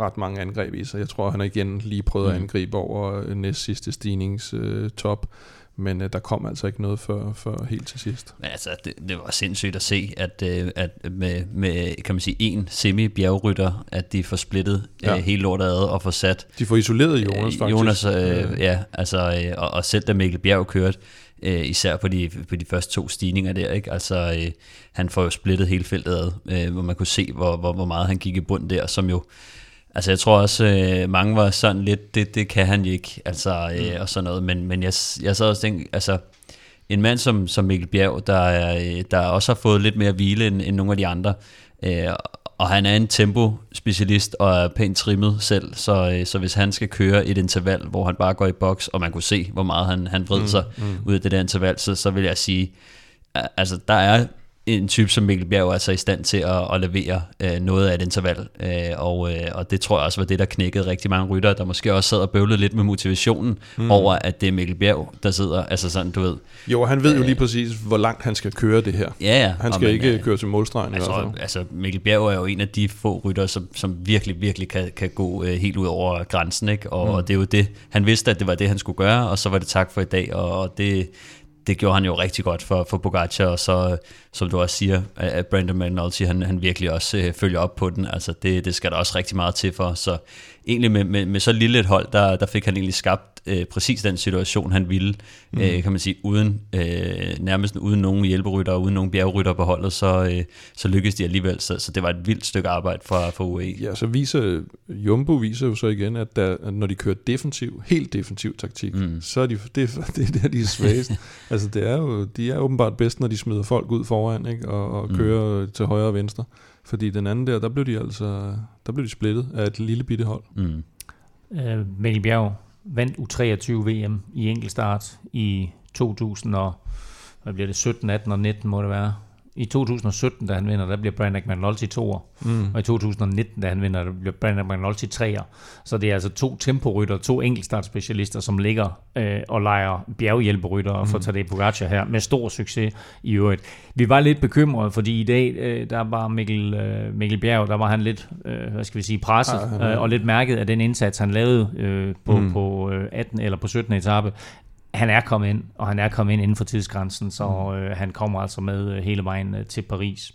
ret mange angreb i sig. Jeg tror, han igen lige prøvet mm. at angribe over næst sidste stignings øh, top, men øh, der kom altså ikke noget før, før helt til sidst. Men altså, det, det var sindssygt at se, at, øh, at med, med, kan man sige, en semi-bjergrytter, at de får splittet ja. øh, hele lortet ad og får sat... De får isoleret Jonas, faktisk. Jonas, øh, ja. ja, altså, øh, og, og selv da Mikkel Bjerg kørte, øh, især på de, på de første to stigninger der, ikke? Altså, øh, han får jo splittet hele feltet ad, øh, hvor man kunne se, hvor, hvor, hvor meget han gik i bund der, som jo Altså jeg tror også, øh, mange var sådan lidt, det, det kan han ikke, altså, øh, mm. og sådan noget, men, men jeg, jeg så også tænkt, altså, en mand som, som Mikkel Bjerg, der, er, der også har fået lidt mere hvile end, end nogle af de andre, øh, og han er en tempo-specialist og er pænt trimmet selv, så, øh, så hvis han skal køre et interval, hvor han bare går i boks, og man kunne se, hvor meget han, han vred mm, sig mm. ud af det der interval, så, så vil jeg sige, altså der er en type som Mikkel Bjerg er altså i stand til at, at levere øh, noget af et interval, øh, og, øh, og det tror jeg også var det, der knækkede rigtig mange ryttere, der måske også sad og bøvlede lidt med motivationen mm. over, at det er Mikkel Bjerg, der sidder, altså sådan, du ved. Jo, han ved øh, jo lige præcis, hvor langt han skal køre det her. Ja, ja. Han skal ikke køre til målstregen altså, i hvert fald. Altså, Mikkel Bjerg er jo en af de få ryttere, som, som virkelig, virkelig kan, kan gå øh, helt ud over grænsen, ikke? Og, mm. og det er jo det, han vidste, at det var det, han skulle gøre, og så var det tak for i dag, og, og det, det gjorde han jo rigtig godt for, for Pogacar, og så, som du også siger, at Brandon McNulty, han, han virkelig også øh, følger op på den. Altså det, det skal der også rigtig meget til for. Så egentlig med, med, med så lille et hold, der, der fik han egentlig skabt øh, præcis den situation, han ville, mm. øh, kan man sige, uden øh, nærmest uden nogen hjælperytter og uden nogen bjergrytter på holdet, så, øh, så lykkedes de alligevel. Så, så det var et vildt stykke arbejde for, for UAE. Ja, så viser, Jumbo viser jo så igen, at, der, når de kører defensiv, helt defensiv taktik, mm. så er de, [LAUGHS] det, det er der, de er svagest. [LAUGHS] altså det er jo, de er åbenbart bedst, når de smider folk ud foran, ikke? Og, og mm. kører til højre og venstre. Fordi den anden der, der blev de altså der blev de splittet af et lille bitte hold. Mm. Uh, Mikkel Bjerg vandt U23 VM i enkeltstart i 2000 og, hvad bliver det, 17, 18 og 19 må det være. I 2017, da han vinder, der bliver Brandon McNulty toer. Mm. Og i 2019, da han vinder, der bliver Brandon McNulty treer. Så det er altså to temporytter, to enkeltstartspecialister, som ligger øh, og leger bjerghjælperytter mm. for Tadej Pogacar her, med stor succes i øvrigt. Vi var lidt bekymrede, fordi i dag, øh, der var Mikkel, øh, Mikkel Bjerg, der var han lidt, øh, hvad skal vi sige, presset, ja, øh, og lidt mærket af den indsats, han lavede øh, på, mm. på øh, 18 eller på 17. etape han er kommet ind, og han er kommet ind inden for tidsgrænsen, så mm. øh, han kommer altså med øh, hele vejen øh, til Paris.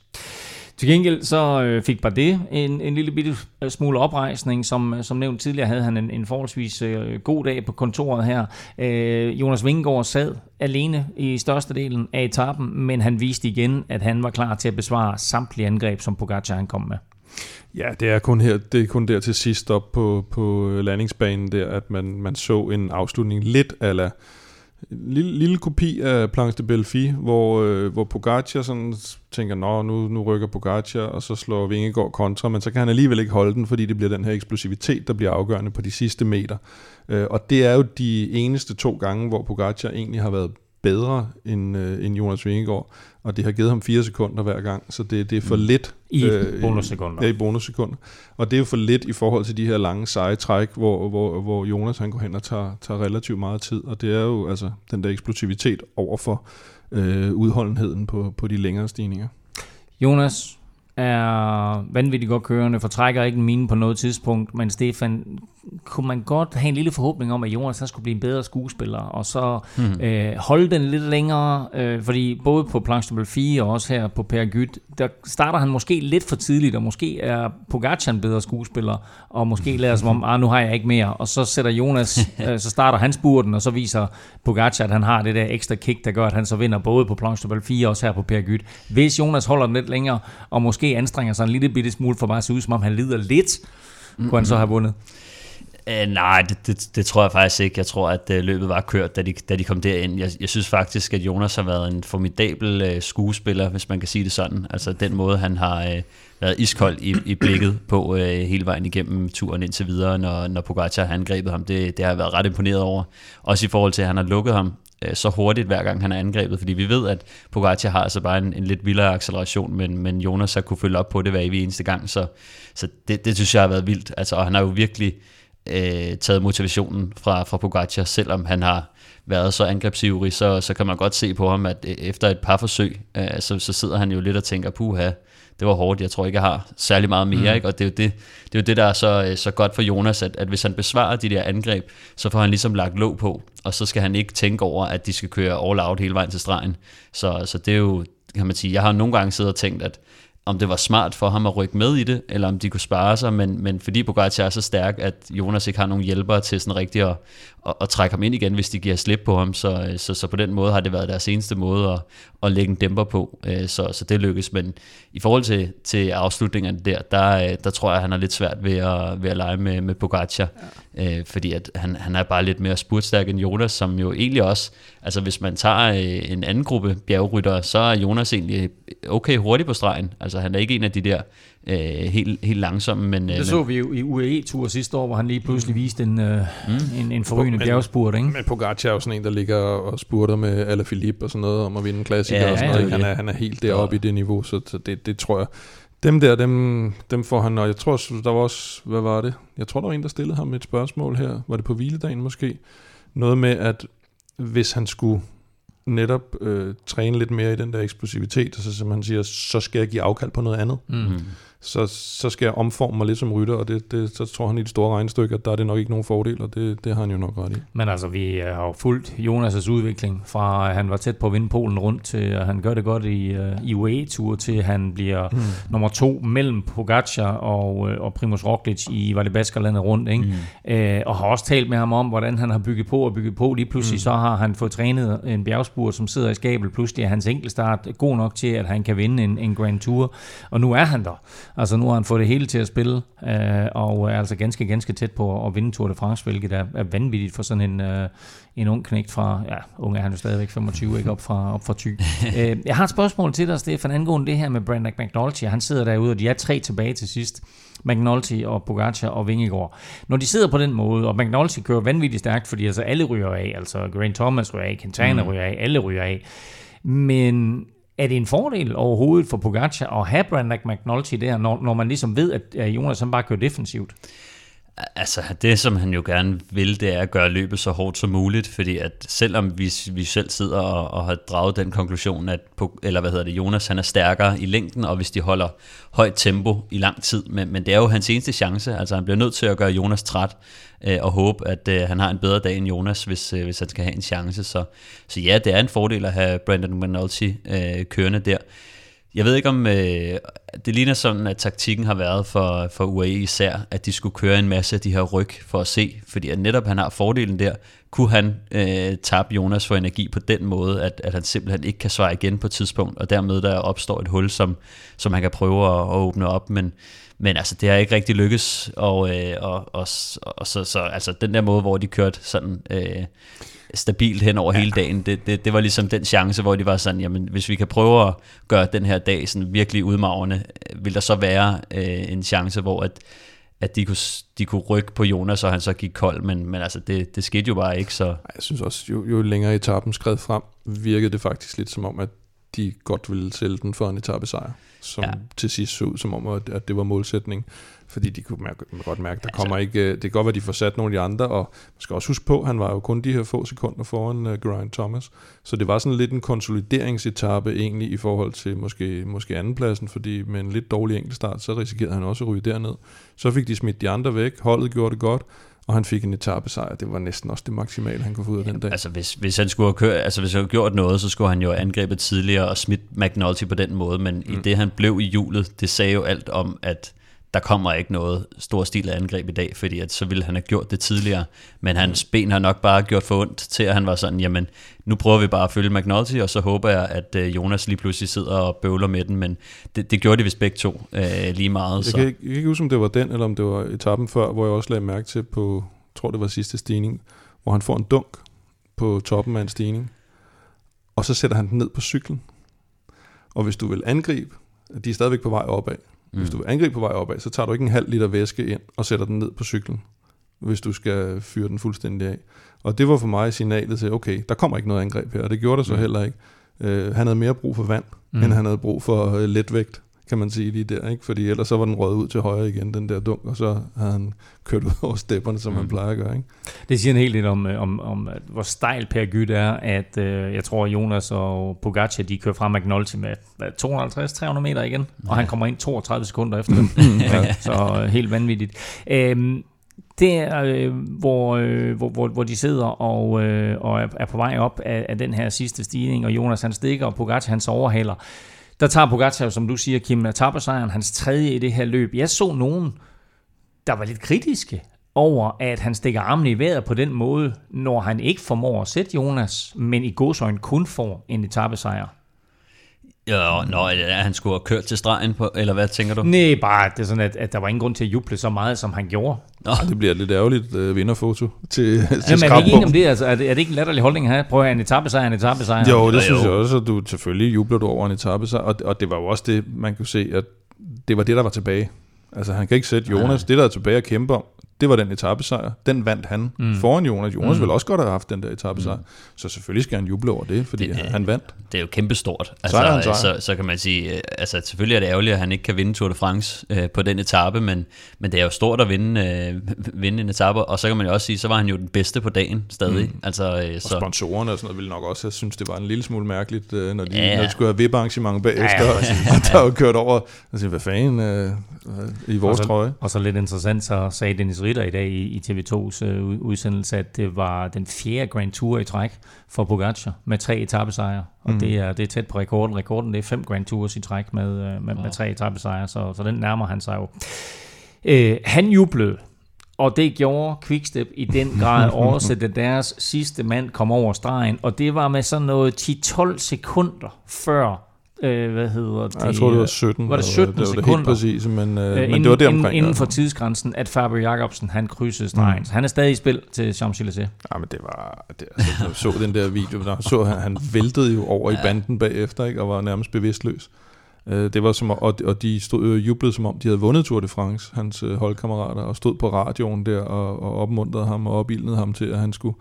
Til gengæld så øh, fik Bardet en, en lille bitte øh, smule oprejsning. Som, som nævnt tidligere havde han en, en forholdsvis øh, god dag på kontoret her. Øh, Jonas Vingegaard sad alene i størstedelen af etappen, men han viste igen, at han var klar til at besvare samtlige angreb, som Pogacar han kom med. Ja, det er kun her, det er kun der til sidst op på, på landingsbanen der, at man, man så en afslutning lidt ala en lille, lille kopi af Planche de Belfi, hvor, øh, hvor Pogacar sådan tænker, nå, nu, nu rykker Pogacar, og så slår Vingegaard kontra, men så kan han alligevel ikke holde den, fordi det bliver den her eksplosivitet, der bliver afgørende på de sidste meter. Øh, og det er jo de eneste to gange, hvor Pogacar egentlig har været bedre end, øh, end Jonas Vingegaard, og det har givet ham fire sekunder hver gang, så det, det er for mm. lidt. I øh, bonussekunder. Ja, i bonussekunder. Og det er jo for lidt i forhold til de her lange, seje træk, hvor, hvor, hvor Jonas han går hen og tager, tager relativt meget tid, og det er jo altså den der eksplosivitet over for øh, udholdenheden på, på de længere stigninger. Jonas, er vanvittigt godt kørende, fortrækker ikke en mine på noget tidspunkt, men Stefan, kunne man godt have en lille forhåbning om, at Jonas skulle blive en bedre skuespiller, og så mm. øh, holde den lidt længere, øh, fordi både på Planche 4 og også her på Per Gyt, der starter han måske lidt for tidligt, og måske er Pogacar en bedre skuespiller, og måske lader som om, [LAUGHS] ah, nu har jeg ikke mere, og så sætter Jonas, [LAUGHS] øh, så starter han spurten, og så viser Pogacar, at han har det der ekstra kick, der gør, at han så vinder både på Planche 4 og også her på Per Gyt. Hvis Jonas holder den lidt længere, og måske anstrenger sig en lille bitte smule for bare at se ud, som om han lider lidt, mm-hmm. kunne han så have vundet. Øh, nej, det, det, det tror jeg faktisk ikke. Jeg tror, at øh, løbet var kørt, da de, da de kom derind. Jeg, jeg synes faktisk, at Jonas har været en formidabel øh, skuespiller, hvis man kan sige det sådan. Altså den måde, han har øh, været iskold i, i blikket på øh, hele vejen igennem turen indtil videre, når, når Pogacar har angrebet ham. Det, det har jeg været ret imponeret over. Også i forhold til, at han har lukket ham øh, så hurtigt, hver gang han er angrebet. Fordi vi ved, at Pogacar har altså bare en, en lidt vildere acceleration, men, men Jonas har kunne følge op på det hver evig eneste gang. Så, så det, det synes jeg har været vildt. Altså, og han har jo virkelig øh, taget motivationen fra, fra Pogacar, selvom han har været så angrebsivrig, så, så kan man godt se på ham, at øh, efter et par forsøg, øh, så, så sidder han jo lidt og tænker, puha, det var hårdt, jeg tror ikke, jeg har særlig meget mere, mm. ikke? og det er, jo det, det er jo det, der er så, øh, så godt for Jonas, at, at hvis han besvarer de der angreb, så får han ligesom lagt låg på, og så skal han ikke tænke over, at de skal køre all out hele vejen til stregen. Så, så det er jo, kan man sige, jeg har nogle gange siddet og tænkt, at om det var smart for ham at rykke med i det, eller om de kunne spare sig, men, men fordi Pogacar er så stærk, at Jonas ikke har nogen hjælpere til sådan rigtig at, at, at trække ham ind igen, hvis de giver slip på ham, så, øh, så, så på den måde har det været deres eneste måde at, at lægge en dæmper på, øh, så, så det lykkes, men i forhold til, til afslutningerne der, der, øh, der tror jeg, at han har lidt svært ved at, ved at lege med, med Pogacar, ja øh, fordi at han, han er bare lidt mere spurtstærk end Jonas, som jo egentlig også, altså hvis man tager øh, en anden gruppe bjergryttere, så er Jonas egentlig okay hurtigt på stregen, altså han er ikke en af de der øh, helt, helt langsomme. Men, det så men, vi jo i UAE-tur sidste år, hvor han lige pludselig viste en, øh, mm. en, en forrygende bjergspurt. Ikke? Men Pogacar er jo sådan en, der ligger og spurter med Alaphilippe og sådan noget, om at vinde en klassiker ja, og sådan noget. Ja, Han, er, han er helt deroppe ja. i det niveau, så, så det, det tror jeg... Dem der, dem, dem får han, og jeg tror, der var også, hvad var det? Jeg tror, der var en, der stillede ham et spørgsmål her. Var det på hviledagen måske? Noget med, at hvis han skulle netop øh, træne lidt mere i den der eksplosivitet, og så som han siger, så skal jeg give afkald på noget andet. Mm så, så skal jeg omforme mig lidt som rytter, og det, det, så tror han i det store regnestykke, at der er det nok ikke nogen fordel, og det, det har han jo nok ret i. Men altså, vi har jo fulgt Jonas' udvikling fra, at han var tæt på at vinde Polen rundt, til at han gør det godt i, uh, i UAE-tur, til at han bliver mm. nummer to mellem Pogacar og, uh, og Primoz Roglic i Valibaskerlandet rundt, ikke? Mm. Uh, og har også talt med ham om, hvordan han har bygget på og bygget på. Lige pludselig mm. så har han fået trænet en bjergspur, som sidder i skabet. Pludselig er hans enkeltstart god nok til, at han kan vinde en, en Grand Tour, og nu er han der. Altså nu har han fået det hele til at spille, øh, og er altså ganske, ganske tæt på at vinde Tour de France, hvilket er, er vanvittigt for sådan en, øh, en ung knægt fra, ja, ung er han jo stadigvæk 25, ikke op fra, op fra Thy. [LAUGHS] øh, jeg har et spørgsmål til dig, Stefan, angående det her med Brandon McNulty. Han sidder derude, og de er tre tilbage til sidst. McNulty og Pogacar og Vingegaard. Når de sidder på den måde, og McNulty kører vanvittigt stærkt, fordi altså alle ryger af, altså Grant Thomas ryger af, Quintana mm. ryger af, alle ryger af. Men er det en fordel overhovedet for Pogacar at have Brandon McNulty der, når, når man ligesom ved, at Jonas han bare kører defensivt? Altså det, som han jo gerne vil, det er at gøre løbet så hårdt som muligt, fordi at selvom vi, vi selv sidder og, og har draget den konklusion, at eller hvad hedder det, Jonas han er stærkere i længden, og hvis de holder højt tempo i lang tid, men, men det er jo hans eneste chance, altså han bliver nødt til at gøre Jonas træt, øh, og håbe, at øh, han har en bedre dag end Jonas, hvis, øh, hvis han skal have en chance. Så, så ja, det er en fordel at have Brandon McNulty øh, kørende der. Jeg ved ikke om, øh, det ligner sådan, at taktikken har været for, for UAE især, at de skulle køre en masse af de her ryg for at se, fordi at netop han har fordelen der, kunne han øh, tabe Jonas for energi på den måde, at, at han simpelthen ikke kan svare igen på et tidspunkt, og dermed der opstår et hul, som, som han kan prøve at, at åbne op, men, men altså, det har ikke rigtig lykkes, og, øh, og, og, og så, så altså, den der måde, hvor de kørte sådan... Øh, stabilt hen over ja. hele dagen. Det, det, det var ligesom den chance, hvor de var sådan, jamen hvis vi kan prøve at gøre den her dag sådan virkelig udmavende, vil der så være øh, en chance, hvor at, at de kunne, de kunne rykke på Jonas, og han så gik kold, men, men altså det, det skete jo bare ikke. Så. Jeg synes også, jo, jo længere etappen skred frem, virkede det faktisk lidt som om, at de godt ville sælge den for en etappesejr, som ja. til sidst så ud som om, at det var målsætning fordi de kunne mærke, man godt mærke, der kommer altså, ikke, øh, det kan godt være, de får sat nogle af de andre, og man skal også huske på, han var jo kun de her få sekunder foran uh, Geraint Thomas, så det var sådan lidt en konsolideringsetappe egentlig i forhold til måske, måske andenpladsen, fordi med en lidt dårlig enkeltstart, så risikerede han også at ryge derned. Så fik de smidt de andre væk, holdet gjorde det godt, og han fik en etappesejr. Det var næsten også det maksimale, han kunne få ud af den dag. Altså hvis, hvis han skulle have kørt, altså hvis han havde gjort noget, så skulle han jo angrebet tidligere og smidt McNulty på den måde, men mm. i det han blev i hjulet, det sagde jo alt om, at der kommer ikke noget stor stil af angreb i dag, fordi at så ville han have gjort det tidligere. Men hans ben har nok bare gjort for ondt til, at han var sådan, jamen, nu prøver vi bare at følge McNulty, og så håber jeg, at øh, Jonas lige pludselig sidder og bøvler med den, men det, det gjorde de vist begge to øh, lige meget. Jeg så. kan, jeg kan ikke huske, om det var den, eller om det var etappen før, hvor jeg også lagde mærke til på, jeg tror det var sidste stigning, hvor han får en dunk på toppen af en stigning, og så sætter han den ned på cyklen. Og hvis du vil angribe, de er stadigvæk på vej opad, Mm. Hvis du vil angribe på vej opad, så tager du ikke en halv liter væske ind og sætter den ned på cyklen, hvis du skal fyre den fuldstændig af. Og det var for mig signalet til, okay, der kommer ikke noget angreb her, og det gjorde der så mm. heller ikke. Uh, han havde mere brug for vand, mm. end han havde brug for uh, letvægt kan man sige lige der, ikke? fordi ellers så var den røget ud til højre igen, den der dunk, og så havde han kørt ud [LAUGHS] over stepperne, som mm. man plejer at gøre. Ikke? Det siger en helt lidt om, øh, om, om hvor stejl Per Gyt er, at øh, jeg tror, Jonas og Pogacar, de kører fra McNulty med 250-300 meter igen, og han kommer ind 32 sekunder efter dem. [LAUGHS] ja, så øh, helt vanvittigt. Øhm, der, øh, hvor, øh, hvor, hvor, hvor de sidder og, øh, og er på vej op af, af den her sidste stigning, og Jonas han stikker, og Pogacar han så overhaler. Der tager Pogacar, som du siger, Kim, sejren, hans tredje i det her løb. Jeg så nogen, der var lidt kritiske over, at han stikker armen i vejret på den måde, når han ikke formår at sætte Jonas, men i godsøjen kun får en etappesejr. Ja, nå, at han skulle have kørt til stregen, på, eller hvad tænker du? Nej, bare det er sådan, at, at der var ingen grund til at juble så meget, som han gjorde. Nå. Ja, det bliver et lidt ærgerligt uh, vinderfoto til, til ja, men er ikke enig om det? Altså, er, det, er det ikke en latterlig holdning at have? Prøv at have en etappesejr, en etappesejr. Jo, det ja, synes jo. jeg også, at du selvfølgelig jubler du over en etappesejr, og, og det var jo også det, man kunne se, at det var det, der var tilbage. Altså han kan ikke sætte Jonas, ja. det der er tilbage at kæmpe om, det var den etappesejr. Den vandt han mm. foran Jonas. Jonas mm. ville også godt have haft den der etappesejr. Mm. Så selvfølgelig skal han juble over det, fordi det, han vandt. Det er jo kæmpestort. Altså, så, så, så kan man sige, øh, altså selvfølgelig er det ærgerligt, at han ikke kan vinde Tour de France øh, på den etape, men, men det er jo stort at vinde, øh, vinde en etape, og så kan man jo også sige, så var han jo den bedste på dagen stadig. Mm. Altså, øh, så. Og sponsorerne og sådan noget ville nok også have synes, det var en lille smule mærkeligt, øh, når, de, ja. når de skulle have VIP-arrangement bagefter, ja, ja, [LAUGHS] og der var kørt over, og siger, hvad fanden, øh, i vores og så, trøje. Og så lidt interessant, så sagde Dennis Ritter i dag i, i TV2's øh, udsendelse, at det var den fjerde Grand Tour i træk for Pogacar med tre etappesejre. Og mm. det, er, det er tæt på rekorden. Rekorden det er fem Grand Tours i træk med, øh, med, med tre etappesejre, så, så den nærmer han sig jo. Øh, han jublede og det gjorde Quickstep i den grad [LAUGHS] også, da deres sidste mand kom over stregen. Og det var med sådan noget 10-12 sekunder før øh, hvad hedder det? Jeg tror, det var 17. Var det 17 det var sekunder? Det helt præcis, men, øh, øh, men det var det omkring. Inden for tidsgrænsen, at Fabio Jacobsen, han krydsede stregen. Mm. Så han er stadig i spil til Champs-Élysées. Ja, men det var... Det, altså, så den der video, der så han, han væltede jo over ja. i banden bagefter, ikke, og var nærmest bevidstløs. Øh, det var som, og, og de stod og jublede som om, de havde vundet Tour de France, hans øh, holdkammerater, og stod på radioen der og, og opmuntrede ham og opildnede ham til, at han skulle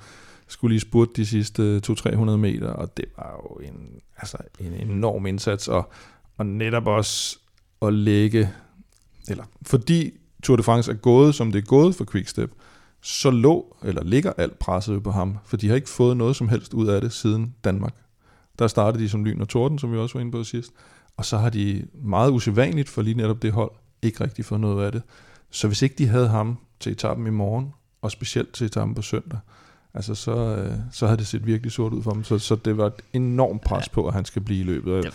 skulle lige spurte de sidste øh, 200-300 meter, og det var jo en, altså en enorm indsats, og, og netop også at lægge, eller fordi Tour de France er gået, som det er gået for Quickstep, så lå, eller ligger alt presset på ham, for de har ikke fået noget som helst ud af det siden Danmark. Der startede de som lyn og torden, som vi også var inde på sidst, og så har de meget usædvanligt for lige netop det hold, ikke rigtig fået noget af det. Så hvis ikke de havde ham til etappen i morgen, og specielt til etappen på søndag, altså så, øh, så havde det set virkelig sort ud for dem. Så, så det var et enormt pres på, at han skal blive i løbet. Ja.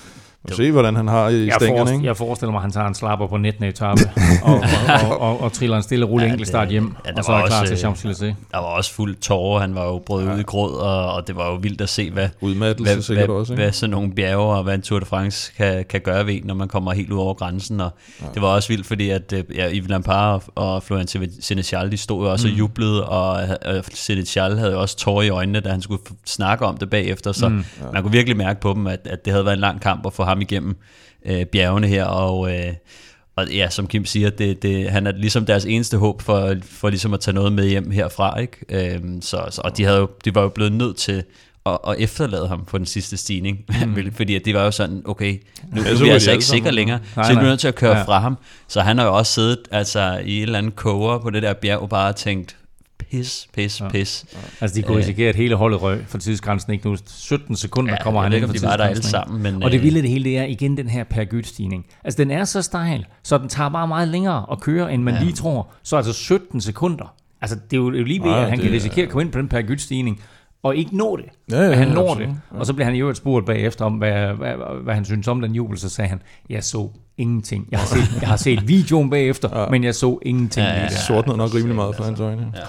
Og se, hvordan han har i jeg stængerne, ikke? Jeg forestiller mig, at han tager en slapper på 19. etape [LAUGHS] og, og, og, og, og triller en stille rulle ja, enkelt start hjem, ja, og så er klar også, til Champs-Élysées. Der var også fuld tårer, han var jo brød ja. ud i gråd, og, og det var jo vildt at se, hvad, Udmattelse hvad, hvad, også, ikke? hvad sådan nogle bjerge og hvad en Tour de France kan, kan gøre ved når man kommer helt ud over grænsen. Og ja. Det var også vildt, fordi at øh, ja, Yves Lampard og Florian Senechal, de stod jo også mm. og jublede, og, og Senechal havde jo også tårer i øjnene, da han skulle snakke om det bagefter, så mm. ja. man kunne virkelig mærke på dem, at, at det havde været en lang kamp at få ham igennem øh, bjergene her, og, øh, og ja, som Kim siger, det, det, han er ligesom deres eneste håb for, for ligesom at tage noget med hjem herfra, ikke? Øh, så, så, og de, havde jo, de var jo blevet nødt til at, at efterlade ham på den sidste stigning, [LAUGHS] mm. fordi at det var jo sådan, okay, nu, nu bliver jeg altså ikke sikker længere, nej, så jeg er nødt til at køre ja. fra ham. Så han har jo også siddet altså, i et eller andet koger på det der bjerg og bare tænkt, pis, pis, ja. pis. Ja. Altså, de kunne risikere, at hele holdet røg for tidsgrænsen. Ikke nu 17 sekunder ja, kommer han ind for de var der alle sammen. Men, og det øh, vilde det hele, det er igen den her per stigning Altså, den er så stejl, så den tager bare meget længere at køre, end man ja. lige tror. Så altså 17 sekunder. Altså, det er jo lige ved, ja, at han det, kan risikere at komme ind på den per stigning og ikke nå det. Ja, ja, han når det. Ja. Og så bliver han jo et spurgt bagefter om, hvad, hvad, hvad, han synes om den jubel. Så sagde han, jeg så ingenting. Jeg har set, jeg har set videoen bagefter, [LAUGHS] ja. men jeg så ingenting. Ja, ja, ja. Sort nok rimelig meget for hans øjne. Ja.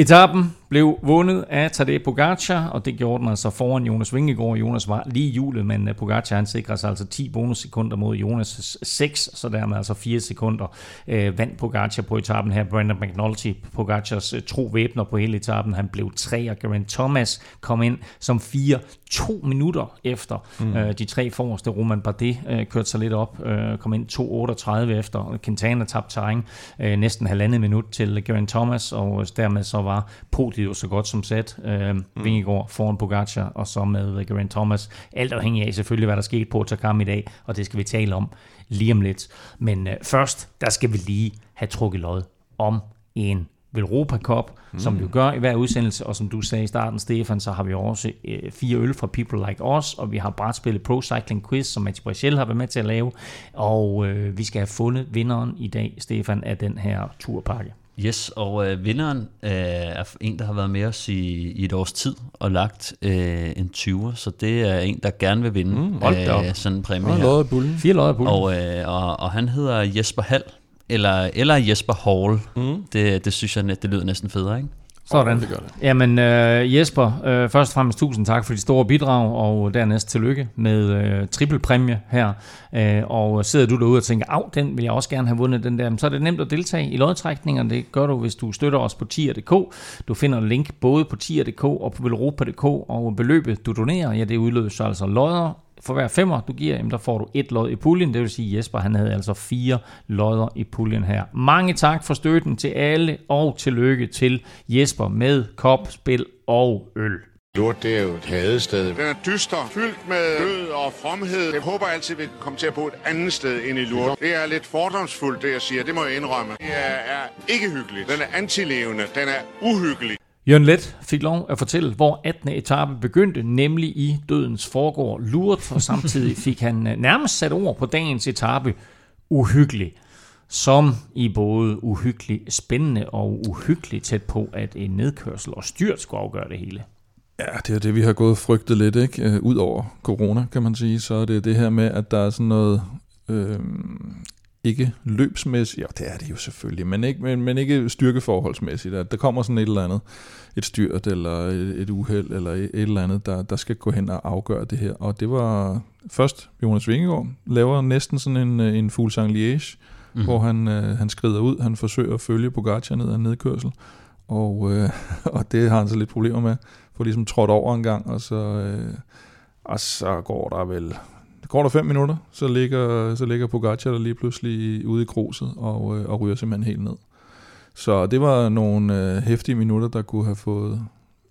Etappen blev vundet af Tadej Pogacar, og det gjorde den altså foran Jonas Vingegaard. Jonas var lige hjulet, men øh, Pogacar han sikrer sig altså 10 bonussekunder mod Jonas 6, så dermed altså 4 sekunder øh, vandt Pogacar på etappen her. Brandon McNulty, Pogacars øh, tro væbner på hele etappen, han blev 3, og Geraint Thomas kom ind som 4 to minutter efter mm. øh, de tre forreste. Roman Bardet øh, kørte sig lidt op, øh, kom ind 2.38 efter. Quintana tabte terræn øh, næsten halvandet minut til Geraint Thomas, og dermed så var podiet jo så godt som sat. Øh, mm. Vingegaard foran Pogacar, og så med Geraint Thomas. Alt afhængig af selvfølgelig, hvad der skete på Takam i dag, og det skal vi tale om lige om lidt. Men øh, først, der skal vi lige have trukket lod om en Velropa Cup, mm. som vi gør i hver udsendelse, og som du sagde i starten, Stefan, så har vi også øh, fire øl fra People Like Us, og vi har brætspillet Pro Cycling Quiz, som Mati Brachel har været med til at lave, og øh, vi skal have fundet vinderen i dag, Stefan, af den her turpakke. Yes, og øh, vinderen øh, er en, der har været med os i, i et års tid og lagt øh, en 20'er, så det er en, der gerne vil vinde mm, øh, sådan en præmie her. Fire lodder og, øh, og, og han hedder Jesper Hall, eller, eller Jesper Hall. Mm. Det, det synes jeg, det lyder næsten federe, ikke? Sådan. Det gør det. Jamen uh, Jesper, uh, først og fremmest tusind tak for de store bidrag, og dernæst tillykke med uh, trippelpræmie her. Uh, og sidder du derude og tænker, af, den vil jeg også gerne have vundet, den der, så er det nemt at deltage i lodtrækningen, det gør du, hvis du støtter os på tier.dk. Du finder link både på tier.dk og på velropa.dk, og beløbet du donerer, ja det udløser altså lodder for hver femmer, du giver, jamen, der får du et lod i puljen. Det vil sige, Jesper han havde altså fire lodder i puljen her. Mange tak for støtten til alle, og tillykke til Jesper med kop, spil og øl. Lort, det er jo et hadested. Den er dyster, fyldt med død og fromhed. Jeg håber altid, vi kommer til at bo et andet sted end i Lurt. Det er lidt fordomsfuldt, det jeg siger. Det må jeg indrømme. Det er, er ikke hyggeligt. Den er antilevende. Den er uhyggelig. Jørgen Let fik lov at fortælle, hvor 18. etape begyndte, nemlig i dødens forgård Lourdes, og samtidig fik han øh, nærmest sat ord på dagens etape, uhyggelig, som i både uhyggelig spændende og uhyggelig tæt på, at en nedkørsel og styrt skulle afgøre det hele. Ja, det er det, vi har gået frygtet lidt, ikke? Øh, Udover corona, kan man sige, så er det det her med, at der er sådan noget øh, ikke løbsmæssigt, ja det er det jo selvfølgelig, men ikke, men, men ikke styrkeforholdsmæssigt, at der kommer sådan et eller andet, et styrt eller et, et uheld eller et, et eller andet, der, der skal gå hen og afgøre det her. Og det var først Jonas Vingegaard, laver næsten sådan en, en fuld sang liège, mm. hvor han, øh, han skrider ud, han forsøger at følge Pogacar ned ad en nedkørsel, og, øh, [LAUGHS] og det har han så lidt problemer med, for ligesom trådt over en gang, og så, øh, og så går der vel Går der fem minutter, så ligger, så ligger Pogacar der lige pludselig ude i gruset og, øh, og ryger simpelthen helt ned. Så det var nogle øh, hæftige minutter, der kunne have fået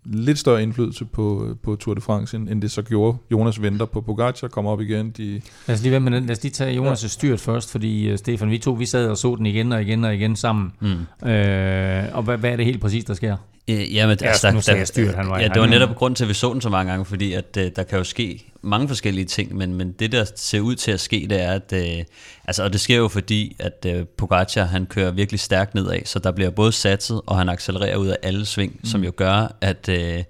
lidt større indflydelse på, på Tour de France, end, end det så gjorde. Jonas venter på Pogacar, kommer op igen. De, lad, os lige være med den. lad os lige tage Jonas' ja. styrt først, fordi uh, Stefan, vi to vi sad og så den igen og igen og igen sammen. Mm. Øh, og hvad, hvad er det helt præcis, der sker? Øh, jamen, Ja, altså, nu sagde jeg styrt, han var- Ja, det var netop grund til, at vi så den så mange gange, fordi at, øh, der kan jo ske mange forskellige ting, men, men det, der ser ud til at ske, det er, at øh, altså, og det sker jo fordi, at øh, Pogacar, han kører virkelig stærkt nedad, så der bliver både satset, og han accelererer ud af alle sving, mm. som jo gør, at, øh,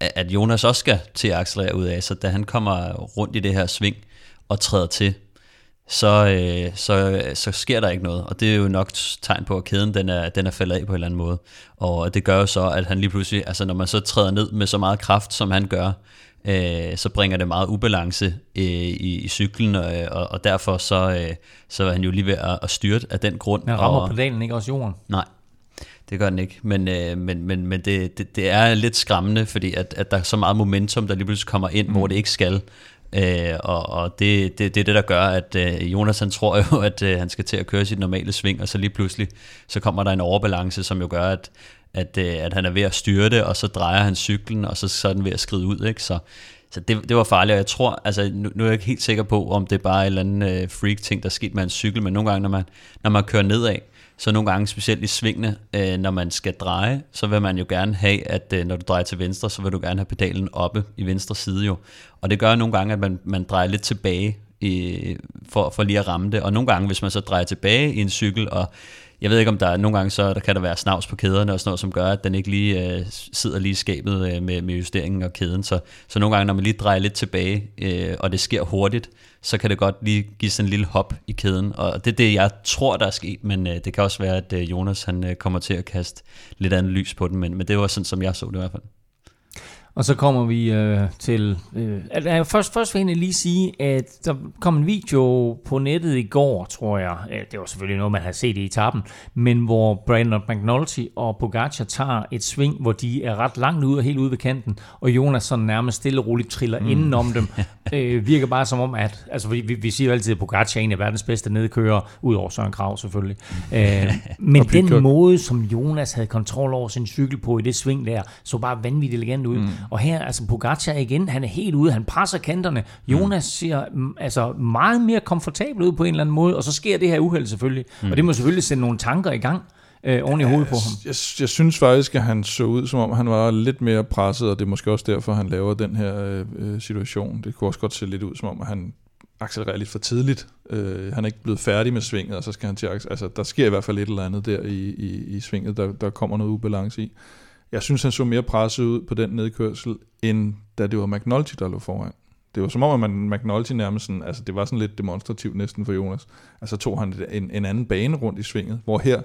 at Jonas også skal til at accelerere ud af, så da han kommer rundt i det her sving og træder til, så, øh, så, så sker der ikke noget. Og det er jo nok tegn på, at kæden den er, den er faldet af på en eller anden måde. Og det gør jo så, at han lige pludselig, altså når man så træder ned med så meget kraft, som han gør, øh, så bringer det meget ubalance øh, i, i cyklen, og, og, og derfor så, øh, så er han jo lige ved at, at styrte af den grund. Men rammer og, pedalen ikke også jorden? Nej, det gør den ikke. Men, øh, men, men, men det, det, det er lidt skræmmende, fordi at, at der er så meget momentum, der lige pludselig kommer ind, mm. hvor det ikke skal. Øh, og og det, det, det er det, der gør, at øh, Jonas han tror jo, [LAUGHS] at øh, han skal til at køre sit normale sving, og så lige pludselig, så kommer der en overbalance, som jo gør, at, at, øh, at han er ved at styre det, og så drejer han cyklen, og så, så er den ved at skride ud. Ikke? Så, så det, det var farligt, og jeg tror, altså nu, nu er jeg ikke helt sikker på, om det er bare en eller anden øh, freak-ting, der er sket med en cykel, men nogle gange, når man, når man kører nedad, så nogle gange, specielt i svingene, øh, når man skal dreje, så vil man jo gerne have, at øh, når du drejer til venstre, så vil du gerne have pedalen oppe i venstre side jo. Og det gør nogle gange, at man, man drejer lidt tilbage i, for, for lige at ramme det. Og nogle gange, hvis man så drejer tilbage i en cykel, og jeg ved ikke, om der er nogle gange, så der kan der være snavs på kæderne og sådan noget, som gør, at den ikke lige øh, sidder lige i skabet øh, med, med justeringen og kæden. Så, så nogle gange, når man lige drejer lidt tilbage, øh, og det sker hurtigt, så kan det godt lige give sådan en lille hop i kæden. Og det er det, jeg tror, der er sket, men øh, det kan også være, at øh, Jonas han øh, kommer til at kaste lidt andet lys på den, men, men det var sådan, som jeg så det i hvert fald. Og så kommer vi øh, til... Øh, altså, først, først vil jeg lige sige, at der kom en video på nettet i går, tror jeg. Det var selvfølgelig noget, man havde set i etappen. Men hvor Brandon McNulty og Pogacar tager et sving, hvor de er ret langt ude og helt ude ved kanten. Og Jonas sådan nærmest stille og roligt triller mm. indenom dem. [LAUGHS] øh, virker bare som om, at... Altså, vi, vi siger jo altid, at Pogacar er en af verdens bedste nedkører, udover Søren Krav selvfølgelig. Øh, [LAUGHS] men den måde, som Jonas havde kontrol over sin cykel på i det sving der, så bare vanvittigt elegant ud. Mm. Og her, altså Pogacar igen, han er helt ude, han presser kanterne. Jonas ser mm, altså meget mere komfortabel ud på en eller anden måde, og så sker det her uheld selvfølgelig. Mm. Og det må selvfølgelig sende nogle tanker i gang øh, oven i hovedet på ham. Jeg, jeg synes faktisk, at han så ud, som om han var lidt mere presset, og det er måske også derfor, han laver den her øh, øh, situation. Det kunne også godt se lidt ud, som om at han accelererer lidt for tidligt. Øh, han er ikke blevet færdig med svinget, og så skal han til at, altså, der sker i hvert fald et eller andet der i, i, i svinget, der, der kommer noget ubalance i. Jeg synes, han så mere presset ud på den nedkørsel, end da det var McNulty, der lå foran. Det var som om, at man, McNulty nærmest sådan, altså det var sådan lidt demonstrativt næsten for Jonas. Altså tog han en, en anden bane rundt i svinget, hvor her,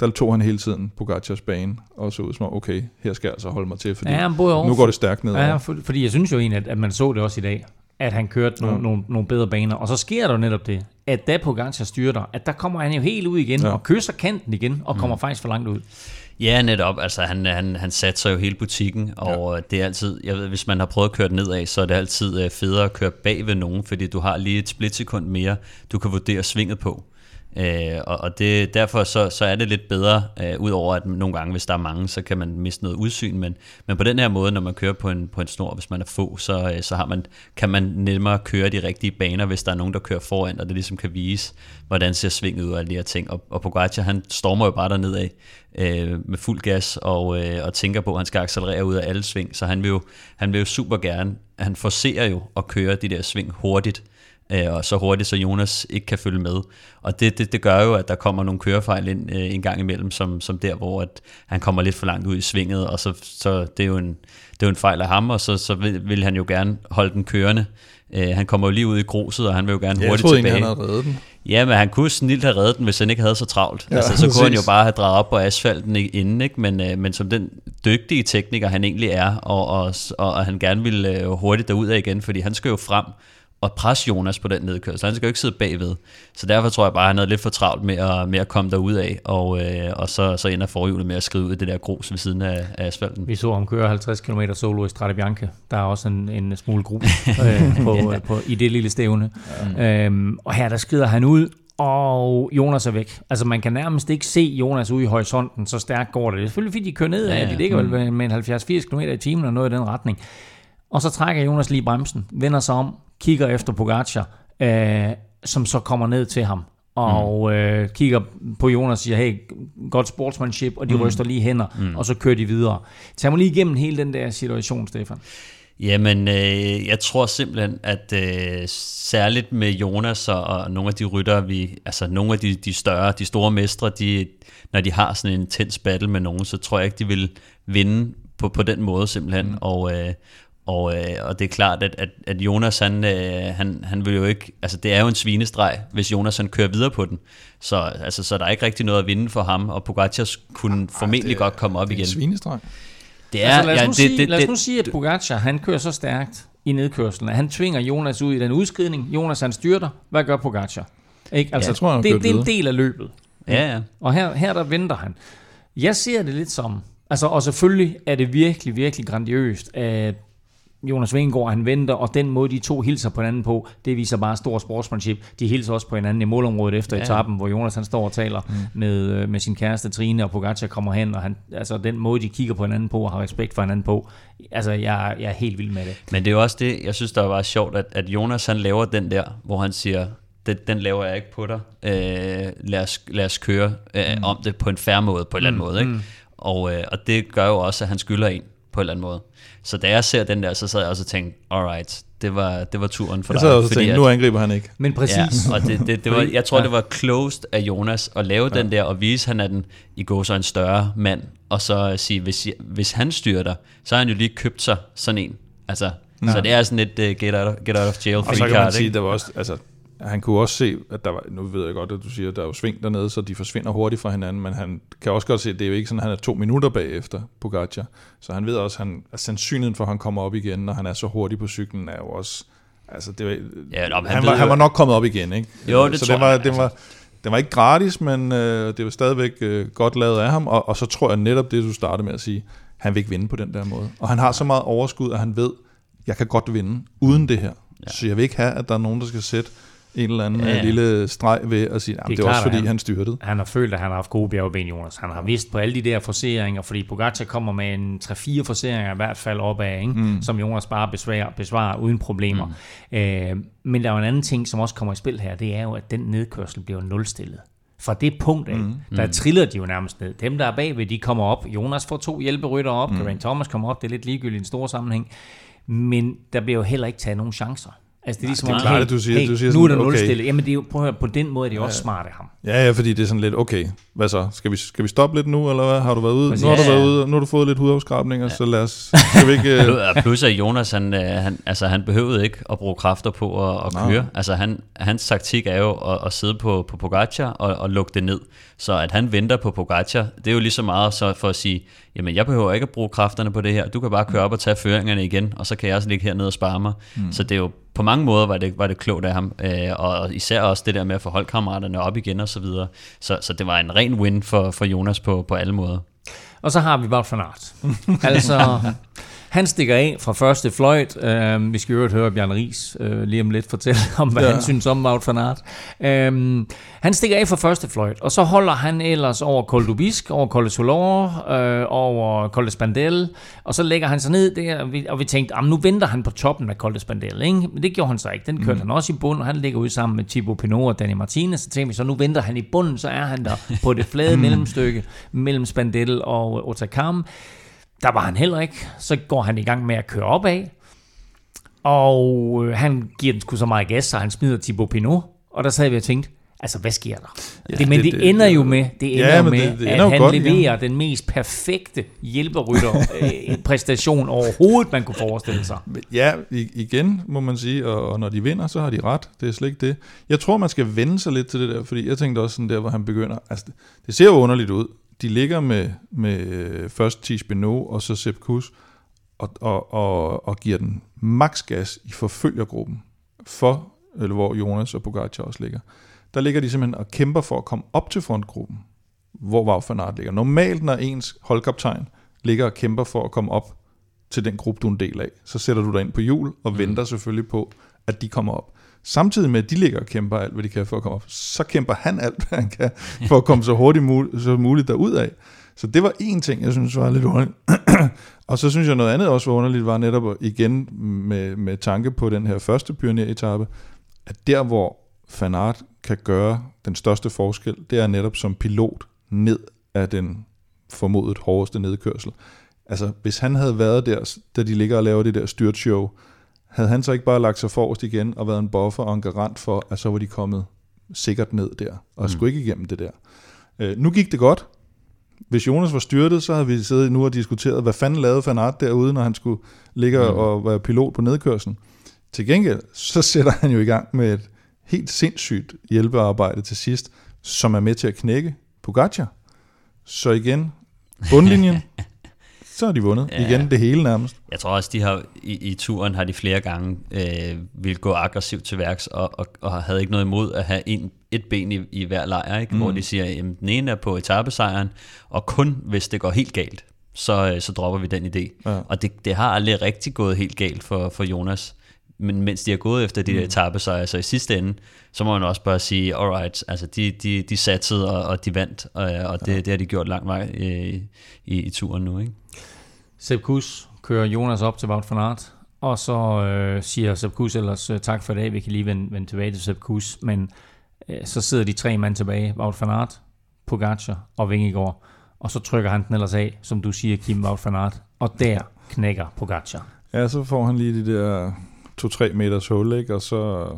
der tog han hele tiden Pogacars bane, og så ud som om, okay, her skal jeg altså holde mig til, fordi Ja, nu går det stærkt nedover. Ja, for, fordi jeg synes jo egentlig, at, at man så det også i dag, at han kørte nogle, Ja. nogle, nogle bedre baner. Og så sker der jo netop det, at da Pogacar styrter, at der kommer han jo helt ud igen, Ja. og kysser kanten igen, og kommer mm. faktisk for langt ud. Ja, netop. Altså, han, han, han satser jo hele butikken, og ja. det er altid, jeg ved, hvis man har prøvet at køre nedad, så er det altid øh, federe at køre bag ved nogen, fordi du har lige et splitsekund mere, du kan vurdere svinget på. Øh, og og det, derfor så, så er det lidt bedre, øh, udover at nogle gange, hvis der er mange, så kan man miste noget udsyn, men, men på den her måde, når man kører på en, på en snor, hvis man er få, så, øh, så har man, kan man nemmere køre de rigtige baner, hvis der er nogen, der kører foran, og det ligesom kan vise, hvordan ser svinget ud og alle de her ting. Og, og Pogacar, han stormer jo bare derned af øh, med fuld gas og, øh, og tænker på, at han skal accelerere ud af alle sving, så han vil jo, han vil jo super gerne, han forcerer jo at køre de der sving hurtigt, øh, og så hurtigt, så Jonas ikke kan følge med. Og det, det, det gør jo, at der kommer nogle kørefejl ind øh, en gang imellem, som, som der, hvor at han kommer lidt for langt ud i svinget, og så, så det er jo en, det er jo en fejl af ham, og så, så vil, vil han jo gerne holde den kørende. Øh, han kommer jo lige ud i gruset, og han vil jo gerne Ja, jeg hurtigt troede egentlig, tilbage. han havde reddet den. Ja, men han kunne snilt have reddet den, hvis han ikke havde så travlt. Ja, altså, så kunne han jo præcis. bare have drejet op på asfalten inden, ikke? Men, øh, men som den dygtige tekniker, han egentlig er, og, og, og, og han gerne vil øh, hurtigt derud af igen, fordi han skal jo frem og presse Jonas på den nedkørsel. Han skal jo ikke sidde bagved. Så derfor tror jeg bare, at han havde lidt for travlt med at, med at komme derud af, og, øh, og så, så ender forhjulet med at skrive ud i det der grus ved siden af, af asfalten. Vi så ham køre 50 km solo i Strade Bianche. Der er også en, en smule grus [LAUGHS] øh, på, Ja. på, i det lille stævne. Ja. Øhm, og her der skrider han ud, og Jonas er væk. Altså man kan nærmest ikke se Jonas ude i horisonten, så stærkt går det. Det er selvfølgelig fordi, de kører ned af, ja, ja. de ligger vel med en 70-80 km i timen og noget i den retning. Og så trækker Jonas lige bremsen, vender sig om, kigger efter Pogacar, øh, som så kommer ned til ham og mm. øh, kigger på Jonas og siger, hey, godt sportsmanship, og de mm. ryster lige hænder, mm. og så kører de videre. Tag mig lige igennem hele den der situation, Stefan. Jamen, øh, jeg tror simpelthen, at øh, særligt med Jonas og, og nogle af de ryttere, vi, altså nogle af de, de større, de store mestre, de, når de har sådan en intens battle med nogen, så tror jeg ikke, de vil vinde på, på den måde simpelthen. Mm. Og, øh, og, øh, og det er klart, at, at, at Jonas, han, øh, han, han vil jo ikke, altså det er jo en svinestreg, hvis Jonas han kører videre på den. Så, altså, så der er ikke rigtig noget at vinde for ham, og Pogacar kunne ja, formentlig det, godt komme op igen. Det er en svinestreg. Det er, altså, lad, os ja, det, sige, det, lad os nu sige, at Pogacar, han kører så stærkt i nedkørslen, at han tvinger Jonas ud i den udskridning. Jonas, han styrter. Hvad gør Pogacar? Ikke? Altså, ja, jeg tror, det, det er en del af løbet. Ja, ja. Og her, her der venter han. Jeg ser det lidt som, altså, og selvfølgelig er det virkelig, virkelig grandiøst, at Jonas Vingegaard, han venter, og den måde, de to hilser på hinanden på, det viser bare stor sportsmanship. De hilser også på hinanden i målområdet efter ja. etappen, hvor Jonas han står og taler mm. med, øh, med sin kæreste Trine, og Pogacar kommer hen, og han, altså, den måde, de kigger på hinanden på, og har respekt for hinanden på, altså, jeg, jeg er helt vild med det. Men det er jo også det, jeg synes, der var sjovt, at, at Jonas han laver den der, hvor han siger, den, den laver jeg ikke på dig. Øh, lad, os, lad os køre øh, mm. om det på en færre måde, på en eller anden mm. måde. Ikke? Mm. Og, øh, og det gør jo også, at han skylder en på en eller anden måde. Så da jeg ser den der, så sad jeg også og tænkte, alright, det var, det var turen for jeg dig. Jeg sad også og tænkte, nu angriber han ikke. Men præcis. Ja, og det, det, det var, jeg tror, ja. det var closed af Jonas at lave ja. den der, og vise, at han er den, i går så en større mand, og så sige, hvis, hvis han styrer så har han jo lige købt sig sådan en. Altså, ja. Så det er sådan lidt uh, get, out, get out of jail free Og så kan man sige, der var også, altså, han kunne også se, at der var, nu ved jeg godt, at du siger, at der er jo sving dernede, så de forsvinder hurtigt fra hinanden, men han kan også godt se, at det er jo ikke sådan, at han er to minutter bagefter Pogacar. Så han ved også, at, han, at sandsynligheden for, at han kommer op igen, når han er så hurtig på cyklen, er jo også... Altså, det var, ja, nå, han, han, var, han var nok kommet op igen, ikke? Jo, det så tror det var, jeg. Det var, det var ikke gratis, men øh, det var stadigvæk øh, godt lavet af ham, og, og så tror jeg netop det, du startede med at sige, han vil ikke vinde på den der måde. Og han har så meget overskud, at han ved, jeg kan godt vinde uden det her. Ja. Så jeg vil ikke have, at der er nogen, der skal sætte en eller anden ja. lille streg ved at sige, at det, er, det er også fordi, han, han styrtede. Han har følt, at han har haft gode bjergben, Jonas. Han har vidst på alle de der forseringer, fordi Pogacar kommer med en 3-4 forseringer i hvert fald opad, ikke? Mm. som Jonas bare besvarer, besvarer uden problemer. Mm. Øh, men der er jo en anden ting, som også kommer i spil her, det er jo, at den nedkørsel bliver nulstillet. Fra det punkt af, mm. der mm. triller de jo nærmest ned. Dem, der er bagved, de kommer op. Jonas får to hjælperytter op. Mm. Geraint Thomas kommer op. Det er lidt ligegyldigt i en stor sammenhæng. Men der bliver jo heller ikke taget nogen chancer. Altså det er ligesom, Nej, det er klart, at du siger, hey, du siger nu er der sådan, nulstillet. Okay. Jamen det er jo, prøv at høre, på den måde er det ja. også smart af ham. Ja, ja, fordi det er sådan lidt, okay, hvad så? Skal vi, skal vi stoppe lidt nu, eller hvad? Har du været ude? Nu har du været ude, nu har du fået lidt hudafskrabninger, ja. så lad os, skal vi ikke... [LAUGHS] Uh... Plus at Jonas, han, øh, han, altså, han behøvede ikke at bruge kræfter på at, at køre. Altså han, hans taktik er jo at, at sidde på, på Pogacar og, og lukke det ned. Så at han venter på Pogacar, det er jo lige så meget så for at sige, jamen jeg behøver ikke at bruge kræfterne på det her, du kan bare køre op og tage føringerne igen, og så kan jeg også ligge hernede og spare mig. Mm. Så det er jo på mange måder var det, var det klogt af ham, øh, og især også det der med at få holdkammeraterne op igen og så videre. Så, så det var en ren win for, for Jonas på, på alle måder. Og så har vi Wout van Aert. [LAUGHS] altså, han stikker af fra første fløjt. Uh, vi skal jo høre Bjørn Ries uh, lige om lidt fortælle [LAUGHS] om, hvad ja. han synes om Wout van Aert. Uh, han stikker af fra første fløjt, og så holder han ellers over Col du Bisque, over Col de Solor, uh, over Col de Spandel, og så lægger han sig ned der, og vi, og vi tænkte, nu venter han på toppen af Col de Spandel, ikke? men det gjorde han så ikke. Den kørte mm. han også i bund, og han ligger ud sammen med Thibaut Pinot og Danny Martinez, så tænkte vi, så nu venter han i bunden, så er han der på det flade [LAUGHS] mellemstykke mellem Spandel og Otakam. Der var han heller ikke. Så går han i gang med at køre op af. Og øh, han giver den sgu så meget gas, så han smider Thibaut Pinot. Og der sad vi og tænkte, altså hvad sker der? Ja, det, men det, det ender det, jo med, det ender ja, med det, det ender at han godt, leverer ja. den mest perfekte hjælperytter [LAUGHS] øh, præstation overhovedet, man kunne forestille sig. Ja, igen må man sige, og, og når de vinder, så har de ret. Det er slet ikke det. Jeg tror, man skal vende sig lidt til det der, fordi jeg tænkte også sådan der, hvor han begynder, altså det ser jo underligt ud de ligger med, med øh, først Tish Beno og så Sepp Kuss, og, og, og, og giver den maks gas i forfølgergruppen, for, eller hvor Jonas og Pogacar også ligger. Der ligger de simpelthen og kæmper for at komme op til frontgruppen, hvor Wout van Aert ligger. Normalt, når ens holdkaptajn ligger og kæmper for at komme op til den gruppe, du er en del af, så sætter du dig ind på hjul og mm. venter selvfølgelig på, at de kommer op. Samtidig med, at de ligger og kæmper alt, hvad de kan for at komme op, så kæmper han alt, hvad han kan, for at komme så hurtigt mul- så muligt derud af. Så det var en ting, jeg synes var lidt underligt. [CLEARS THROAT] og så synes jeg noget andet også var underligt, var netop igen med, med tanke på den her første pioneretappe, at der hvor Fanart kan gøre den største forskel, det er netop som pilot ned af den formodet hårdeste nedkørsel. Altså, hvis han havde været der, da de ligger og laver det der styrtshow, havde han så ikke bare lagt sig forrest igen og været en buffer og en garant for, at så var de kommet sikkert ned der, og mm. skulle ikke igennem det der. Øh, nu gik det godt. Hvis Jonas var styrtet, så havde vi siddet nu og diskuteret, hvad fanden lavede Van Aert derude, når han skulle ligge mm. og være pilot på nedkørslen. Til gengæld, så sætter han jo i gang med et helt sindssygt hjælpearbejde til sidst, som er med til at knække Pogacar. Så igen, bundlinjen, [LAUGHS] så har de vundet. Ja. Igen det hele nærmest. Jeg tror også, de har i, i turen har de flere gange øh, vil gå aggressivt til værks, og, og, og havde ikke noget imod at have en, et ben i, i hver lejr, ikke? Mm. hvor de siger, at den ene er på etappesejren, og kun hvis det går helt galt, så, øh, så dropper vi den idé. Ja. Og det, det har aldrig rigtig gået helt galt for, for Jonas men mens de har gået efter de mm. der etappesejre, så i sidste ende, så må man også bare sige, alright, altså de, de, de satsede, og, og de vandt, og, og det, ja. det har de gjort lang vej i, i, i turen nu. Ikke? Sepp Kuss kører Jonas op til Wout van Aert, og så øh, siger Sepp Kuss ellers øh, tak for i dag, vi kan lige vende, vende tilbage til Sepp Kuss, men øh, så sidder de tre mand tilbage, Wout van Aert, Pogacar og Vingegaard, og så trykker han den ellers af, som du siger, Kim Wout van Aert, og der knækker Pogacar. Ja, så får han lige de der 2-3 meters hul, ikke? og så,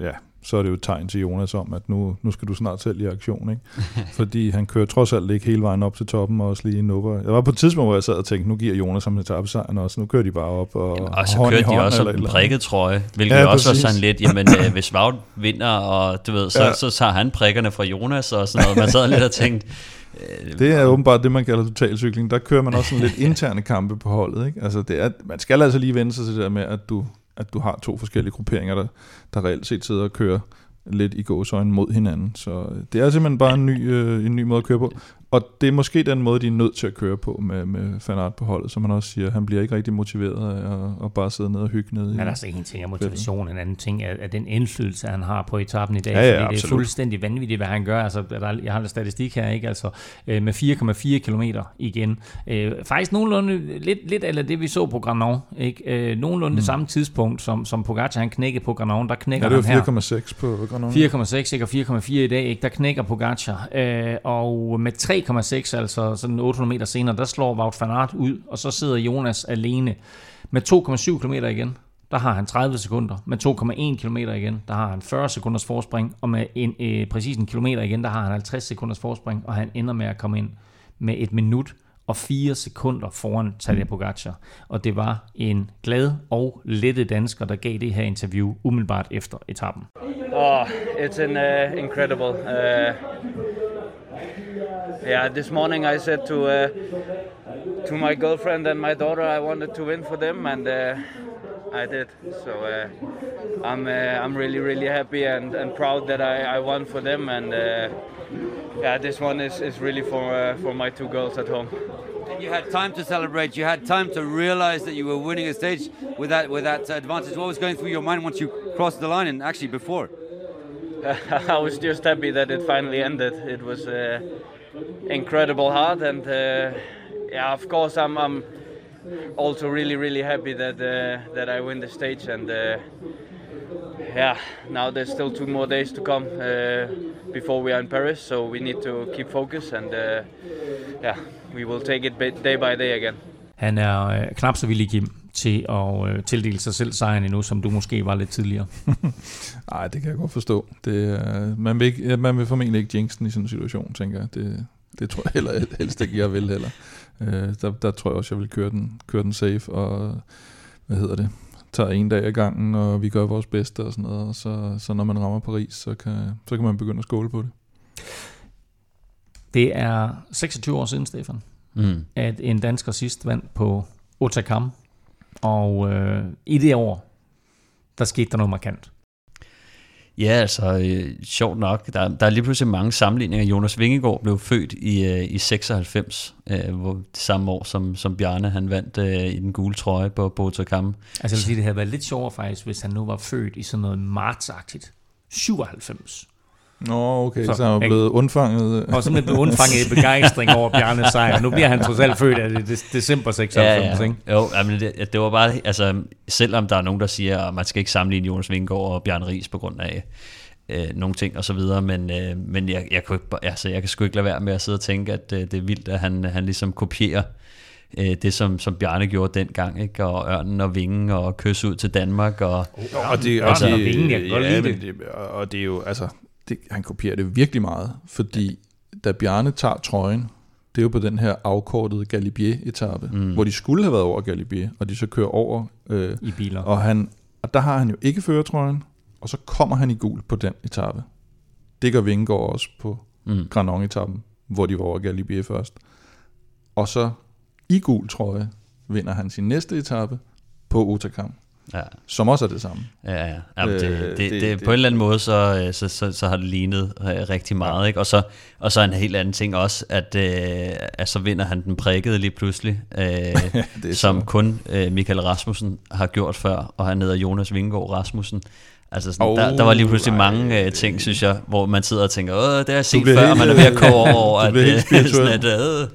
ja, så er det jo et tegn til Jonas om, at nu, nu skal du snart selv i aktion. Ikke? [LAUGHS] Fordi han kører trods alt ikke hele vejen op til toppen og også lige nupper. Jeg var på et tidspunkt, hvor jeg sad og tænkte, nu giver Jonas ham etappesejren også. Nu kører de bare op. Og, jamen, og så kører de også en prikket trøje, hvilket ja, også var sådan lidt, jamen øh, hvis Vaud vinder, og du ved, så, ja. så, så tager han prikkerne fra Jonas og sådan noget. Man sad lidt og tænkte, øh, det er åbenbart det, man kalder totalcykling. Der kører man også sådan lidt [LAUGHS] interne kampe på holdet. Ikke? Altså det er, man skal altså lige vende sig til det der med, at du, at du har to forskellige grupperinger, der, der reelt set sidder og kører lidt i gåsøjne mod hinanden. Så øh, det er simpelthen bare en ny, øh, en ny måde at køre på. Og det er måske den måde, de er nødt til at køre på med, med Fanart på holdet, som man også siger. Han bliver ikke rigtig motiveret af at, at bare sidde ned og hygge ned. Men i altså en ting er motivation, en anden ting er, er den indflydelse, han har på etappen i dag. Ja, ja, fordi det er fuldstændig vanvittigt, hvad han gør. Altså, der, jeg har en statistik her, ikke? Altså, øh, med 4,4 km igen. Øh, faktisk nogenlunde, lidt, lidt eller det vi så på Granon, ikke? Øh, nogenlunde mm. det samme tidspunkt, som, som Pogacar han knækkede på Granon, der knækker ja, det var 4,6 på Granon. 4,6 ikke? og 4,4 i dag, ikke? der knækker Pogacar. Øh, og med 3,6, altså sådan 800 meter senere, der slår Wout van Aert ud, og så sidder Jonas alene. Med 2,7 km igen, der har han 30 sekunder. Med 2,1 km igen, der har han 40 sekunders forspring. Og med en, øh, præcis en kilometer igen, der har han 50 sekunders forspring. Og han ender med at komme ind med et minut og 4 sekunder foran Tadej Pogacar. Og det var en glad og lette dansker, der gav det her interview umiddelbart efter etappen. Oh, it's an, uh, incredible. Uh, yeah, this morning I said to uh, to my girlfriend and my daughter I wanted to win for them, and uh, I did. So uh, I'm uh, I'm really really happy and, and proud that I, I won for them, and uh, yeah, this one is, is really for uh, for my two girls at home. And you had time to celebrate. You had time to realize that you were winning a stage with that with that advantage. What was going through your mind once you crossed the line, and actually before? [LAUGHS] I was just happy that it finally ended. It was uh, incredible hard, and uh, yeah, of course, I'm, I'm also really, really happy that uh, that I win the stage, and uh, yeah, now there's still two more days to come uh, before we are in Paris, so we need to keep focus, and uh, yeah, we will take it day by day again. Han er øh, knap så til at øh, tildele sig selv sejren endnu, som du måske var lidt tidligere. [LAUGHS] Nej, det kan jeg godt forstå. Det, øh, man, vil ikke, man vil formentlig ikke jinx i sådan en situation, tænker jeg. Det, det tror jeg heller, [LAUGHS] helst ikke, jeg vil heller. Øh, der, der tror jeg også, jeg vil køre den, køre den safe, og hvad hedder det, tager en dag ad gangen, og vi gør vores bedste og sådan noget, og så, så når man rammer Paris, så kan, så kan man begynde at skåle på det. Det er 26 år siden, Stefan, mm. at en dansker sidst vandt på Otakam, og øh, i det år, der skete der noget markant. Ja, altså øh, sjovt nok. Der, der er lige pludselig mange sammenligninger. Jonas Vingegaard blev født i, øh, i 96, øh, hvor, det samme år som, som Bjarne han vandt øh, i den gule trøje på Botokamp. Altså jeg vil sige, det havde været lidt sjovere faktisk, hvis han nu var født i sådan noget martsagtigt. 97. Nå, okay, så, så han er blevet undfanget. Og simpelthen blevet undfanget i begejstring over Bjarne sejr. Nu bliver han trods alt født af det, december 96, ja, ja. ikke? Jo, men det, det var bare, altså, selvom der er nogen, der siger, at man skal ikke sammenligne Jonas Vingegaard og Bjarne Ries på grund af øh, nogle ting og så videre, men, øh, men jeg, jeg, kunne ikke, altså, jeg kan sgu ikke lade være med at sidde og tænke, at øh, det er vildt, at han, han ligesom kopierer øh, det, som, som Bjarne gjorde dengang, ikke? og Ørnen og Vingen og Kys ud til Danmark. Og, oh, og, det, og, det, og Vingen, jeg kan godt ja, lide det. Og det er jo, altså, det, han kopierer det virkelig meget, fordi da Bjarne tager trøjen, det er jo på den her afkortede Galibier-etappe, mm. hvor de skulle have været over Galibier, og de så kører over. Øh, I biler. Og, han, og der har han jo ikke føretrøjen, og så kommer han i gul på den etape. Det gør Vingegaard også på mm. Granon-etappen, hvor de var over Galibier først. Og så i gul trøje vinder han sin næste etape på Otakam ja. som også er det samme. Ja, ja. Jamen, det, øh, det, det, det, på en eller anden måde, så, så, så, så har det lignet øh, rigtig meget. Ja. Ikke? Og, så, og så en helt anden ting også, at, øh, at så vinder han den prikkede lige pludselig, øh, [LAUGHS] som så. kun øh, Michael Rasmussen har gjort før, og han hedder Jonas Vingegaard Rasmussen. Altså sådan, oh, der, der var lige pludselig nej, mange øh, ting, synes jeg, hvor man sidder og tænker, Åh, det har jeg set før, og man er ved at koge over, at, øh, [LAUGHS] sådan, at øh,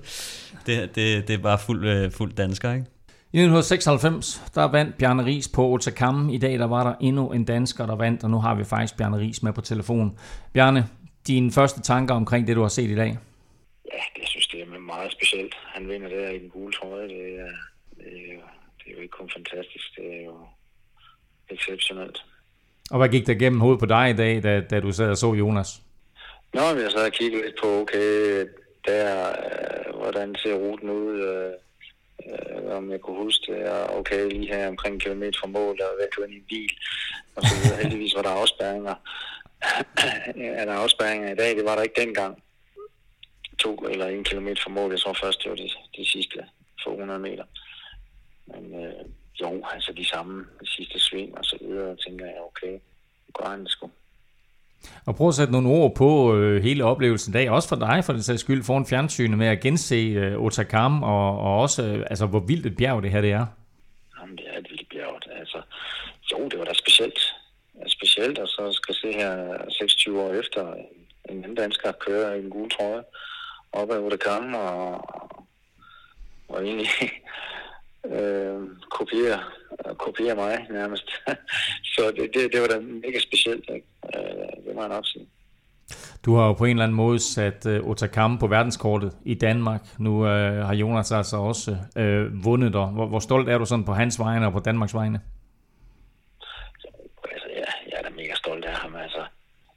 det, det, det er bare fuld, øh, fuld dansker, ikke? I 1996, der vandt Bjarne Ries på Otakam. I dag der var der endnu en dansker, der vandt, og nu har vi faktisk Bjarne Ries med på telefon. Bjarne, dine første tanker omkring det, du har set i dag? Ja, det synes det er meget specielt. Han vinder der i den gule trøje. Det er, det er, jo, det er jo ikke kun fantastisk, det er jo exceptionelt. Og hvad gik der gennem hovedet på dig i dag, da, da du sad og så Jonas? Nå, jeg sad og kiggede lidt på, okay, der, øh, hvordan ser ruten ud, øh, øh, om jeg kunne huske det, og okay, lige her omkring en kilometer fra mål, og væk ind i en bil, og så videre. Heldigvis var der afspærringer. [CLEARS THROAT] er der afspærringer i dag? Det var der ikke dengang. To eller en kilometer fra mål, jeg tror først, det var de, de sidste få 100 meter. Men øh, jo, altså de samme, de sidste sving og så videre, tænker jeg, okay, det går han det sgu. Og prøv at sætte nogle ord på øh, hele oplevelsen i dag, også for dig for den sags skyld, foran fjernsynet med at gense øh, Otakam, og, og også øh, altså, hvor vildt et bjerg det her det er. Jamen, det er et vildt bjerg. Altså, jo, det var da specielt. Specielt, og så skal se her 26 år efter, en anden dansker kører i en gul trøje op ad Otakam, og, og egentlig [LAUGHS] øh, kopiere, kopiere mig nærmest. [LAUGHS] så det, det, det var da mega specielt. Ikke? Øh, det må jeg nok sige. Du har jo på en eller anden måde sat uh, Otakam på verdenskortet i Danmark. Nu uh, har Jonas altså også uh, vundet dig. Hvor, hvor stolt er du sådan på hans vegne og på Danmarks vegne? Altså, ja, jeg er da mega stolt af ham. Altså,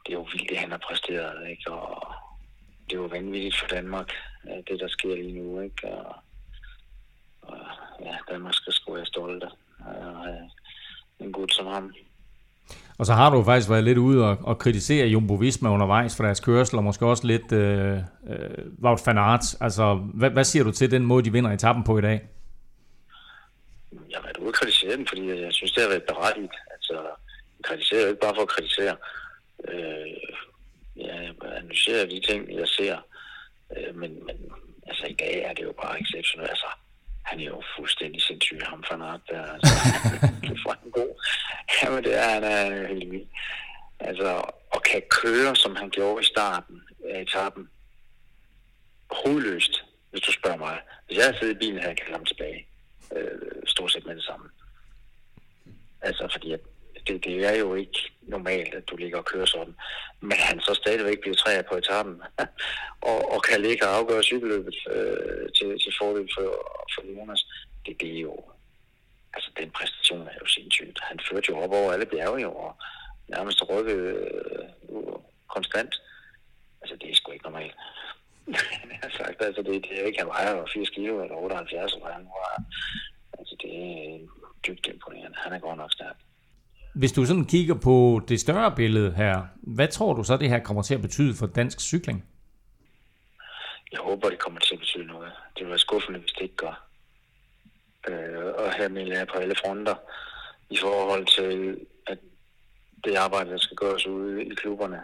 det er jo vildt, det han har præsteret. Ikke? Og det er jo vanvittigt for Danmark, det der sker lige nu. Ikke? Og, og ja, Danmark skal sgu være stolte af en gut som ham. Og så har du faktisk været lidt ude og, og kritisere Jumbo Visma undervejs for deres kørsel, og måske også lidt øh, øh, Wout van Aert. Altså, hvad, hvad siger du til den måde, de vinder etappen på i dag? Jeg har været ude og kritisere dem, fordi jeg synes, det har været berettigt. Altså, jeg kritiserer ikke bare for at kritisere. Øh, jeg analyserer de ting, jeg ser. Øh, men, men altså, i dag er det jo bare exceptionelt. Altså, han er jo fuldstændig sindssyg, ham for noget. der. Altså, [LAUGHS] det er en god. Jamen det er han øh, er helt vildt. Altså, og kan køre, som han gjorde i starten af etappen, hovedløst, hvis du spørger mig. Hvis jeg havde siddet i bilen, havde jeg kaldt ham tilbage. Øh, stort set med det samme. Altså, fordi at det, det er jo ikke normalt, at du ligger og kører sådan. Men han så stadigvæk bliver træer på etappen, [LAUGHS] og, og kan ligge og afgøre cykelløbet øh, til, til fordel for, for Jonas. Det, det er jo, altså den præstation er jo sindssygt. Han førte jo op over alle bjerge jo, og nærmest rykket øh, konstant. Altså det er sgu ikke normalt. [LAUGHS] jeg har sagt, altså det, det er ikke, han vejer 80 kilo eller 78, eller han var, altså det er dybt imponerende. Han er godt nok stærk. Hvis du sådan kigger på det større billede her, hvad tror du så, det her kommer til at betyde for dansk cykling? Jeg håber, det kommer til at betyde noget. Det vil være skuffende, hvis det ikke gør. Øh, og her mener jeg på alle fronter i forhold til, at det arbejde, der skal gøres ude i klubberne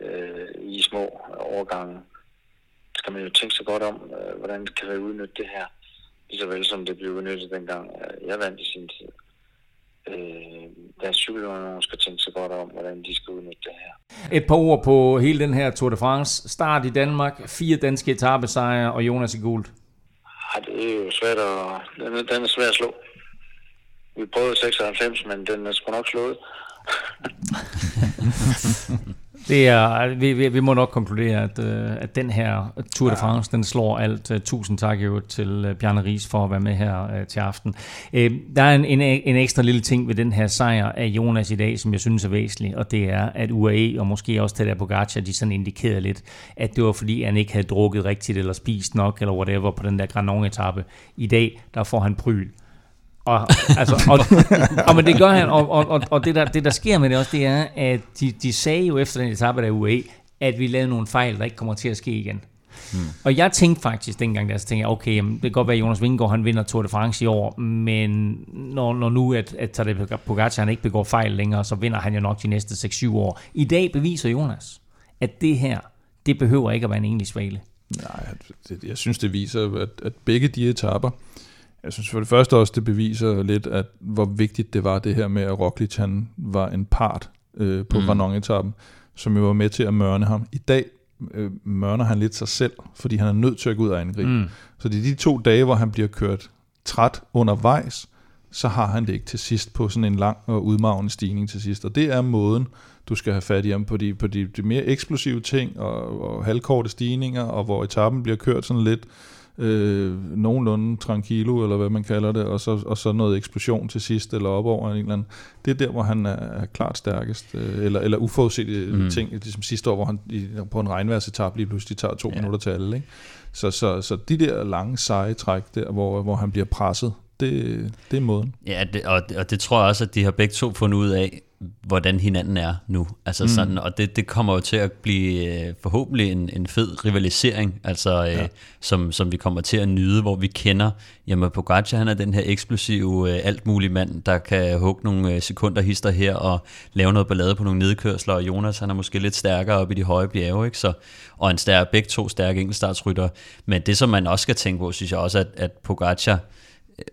øh, i små overgange, skal man jo tænke sig godt om, øh, hvordan kan vi udnytte det her, lige så vel som det blev udnyttet dengang øh, jeg vandt i sin tid. Øh, deres cykelunioner skal tænke sig godt om, hvordan de skal udnytte det her. Et par ord på hele den her Tour de France. Start i Danmark, fire danske etappesejre og Jonas i guld. Ja, det er jo svært at... Den er, den er svær at slå. Vi prøvede 96, men den er sgu nok slået. [LAUGHS] Det er, vi, vi, vi må nok konkludere, at, øh, at den her Tour de France, den slår alt. Uh, tusind tak jo til uh, Bjarne Ries for at være med her til aften. Der er en, en, en ekstra lille ting ved den her sejr af Jonas i dag, som jeg synes er væsentlig, og det er, at UAE og måske også der Pogacar, de sådan indikerede lidt, at det var fordi, han ikke havde drukket rigtigt eller spist nok, eller whatever, på den der Grand etape I dag, der får han pryl. Og, altså, og, og, men det gør han, og, og, og det, der, det der sker med det også, det er, at de, de sagde jo efter den etape der UAE, at vi lavede nogle fejl, der ikke kommer til at ske igen. Hmm. Og jeg tænkte faktisk dengang, der så tænkte jeg, okay, jamen, det kan godt være, at Jonas Vingegaard han vinder Tour de France i år, men når, når nu, at, at Tadej Pogacar han ikke begår fejl længere, så vinder han jo nok de næste 6-7 år. I dag beviser Jonas, at det her, det behøver ikke at være en egentlig svale. Nej, det, jeg synes, det viser, at, at begge de etapper, jeg synes for det første også, det beviser lidt, at hvor vigtigt det var det her med, at Roglic han var en part øh, på mm. Granon-etappen, som jo var med til at mørne ham. I dag øh, mørner han lidt sig selv, fordi han er nødt til at gå ud og angribe. Mm. Så det er de to dage, hvor han bliver kørt træt undervejs, så har han det ikke til sidst på sådan en lang og udmavende stigning til sidst. Og det er måden, du skal have fat i ham på de, på de, de mere eksplosive ting og, og halvkorte stigninger, og hvor etappen bliver kørt sådan lidt øh, nogenlunde tranquilo, eller hvad man kalder det, og så, og så noget eksplosion til sidst, eller op over en eller anden. Det er der, hvor han er, klart stærkest, øh, eller, eller uforudsete mm. ting, ligesom sidste år, hvor han i, på en regnværsetap lige pludselig tager to ja. minutter til alle. Ikke? Så, så, så de der lange, seje træk der, hvor, hvor han bliver presset, det, det er måden. Ja, det, og, og det tror jeg også, at de har begge to fundet ud af, hvordan hinanden er nu. Altså mm. sådan, og det, det kommer jo til at blive øh, forhåbentlig en, en fed rivalisering, altså, øh, ja. som, som vi kommer til at nyde, hvor vi kender, jamen Pogacar han er den her eksplosive, øh, alt mulig mand, der kan hugge nogle øh, sekunder hister her og lave noget ballade på nogle nedkørsler, og Jonas han er måske lidt stærkere op i de høje bjerge, ikke? Så, og en stærk, begge to stærke enkeltstartsrytter. Men det, som man også skal tænke på, synes jeg også, at, at Pogacar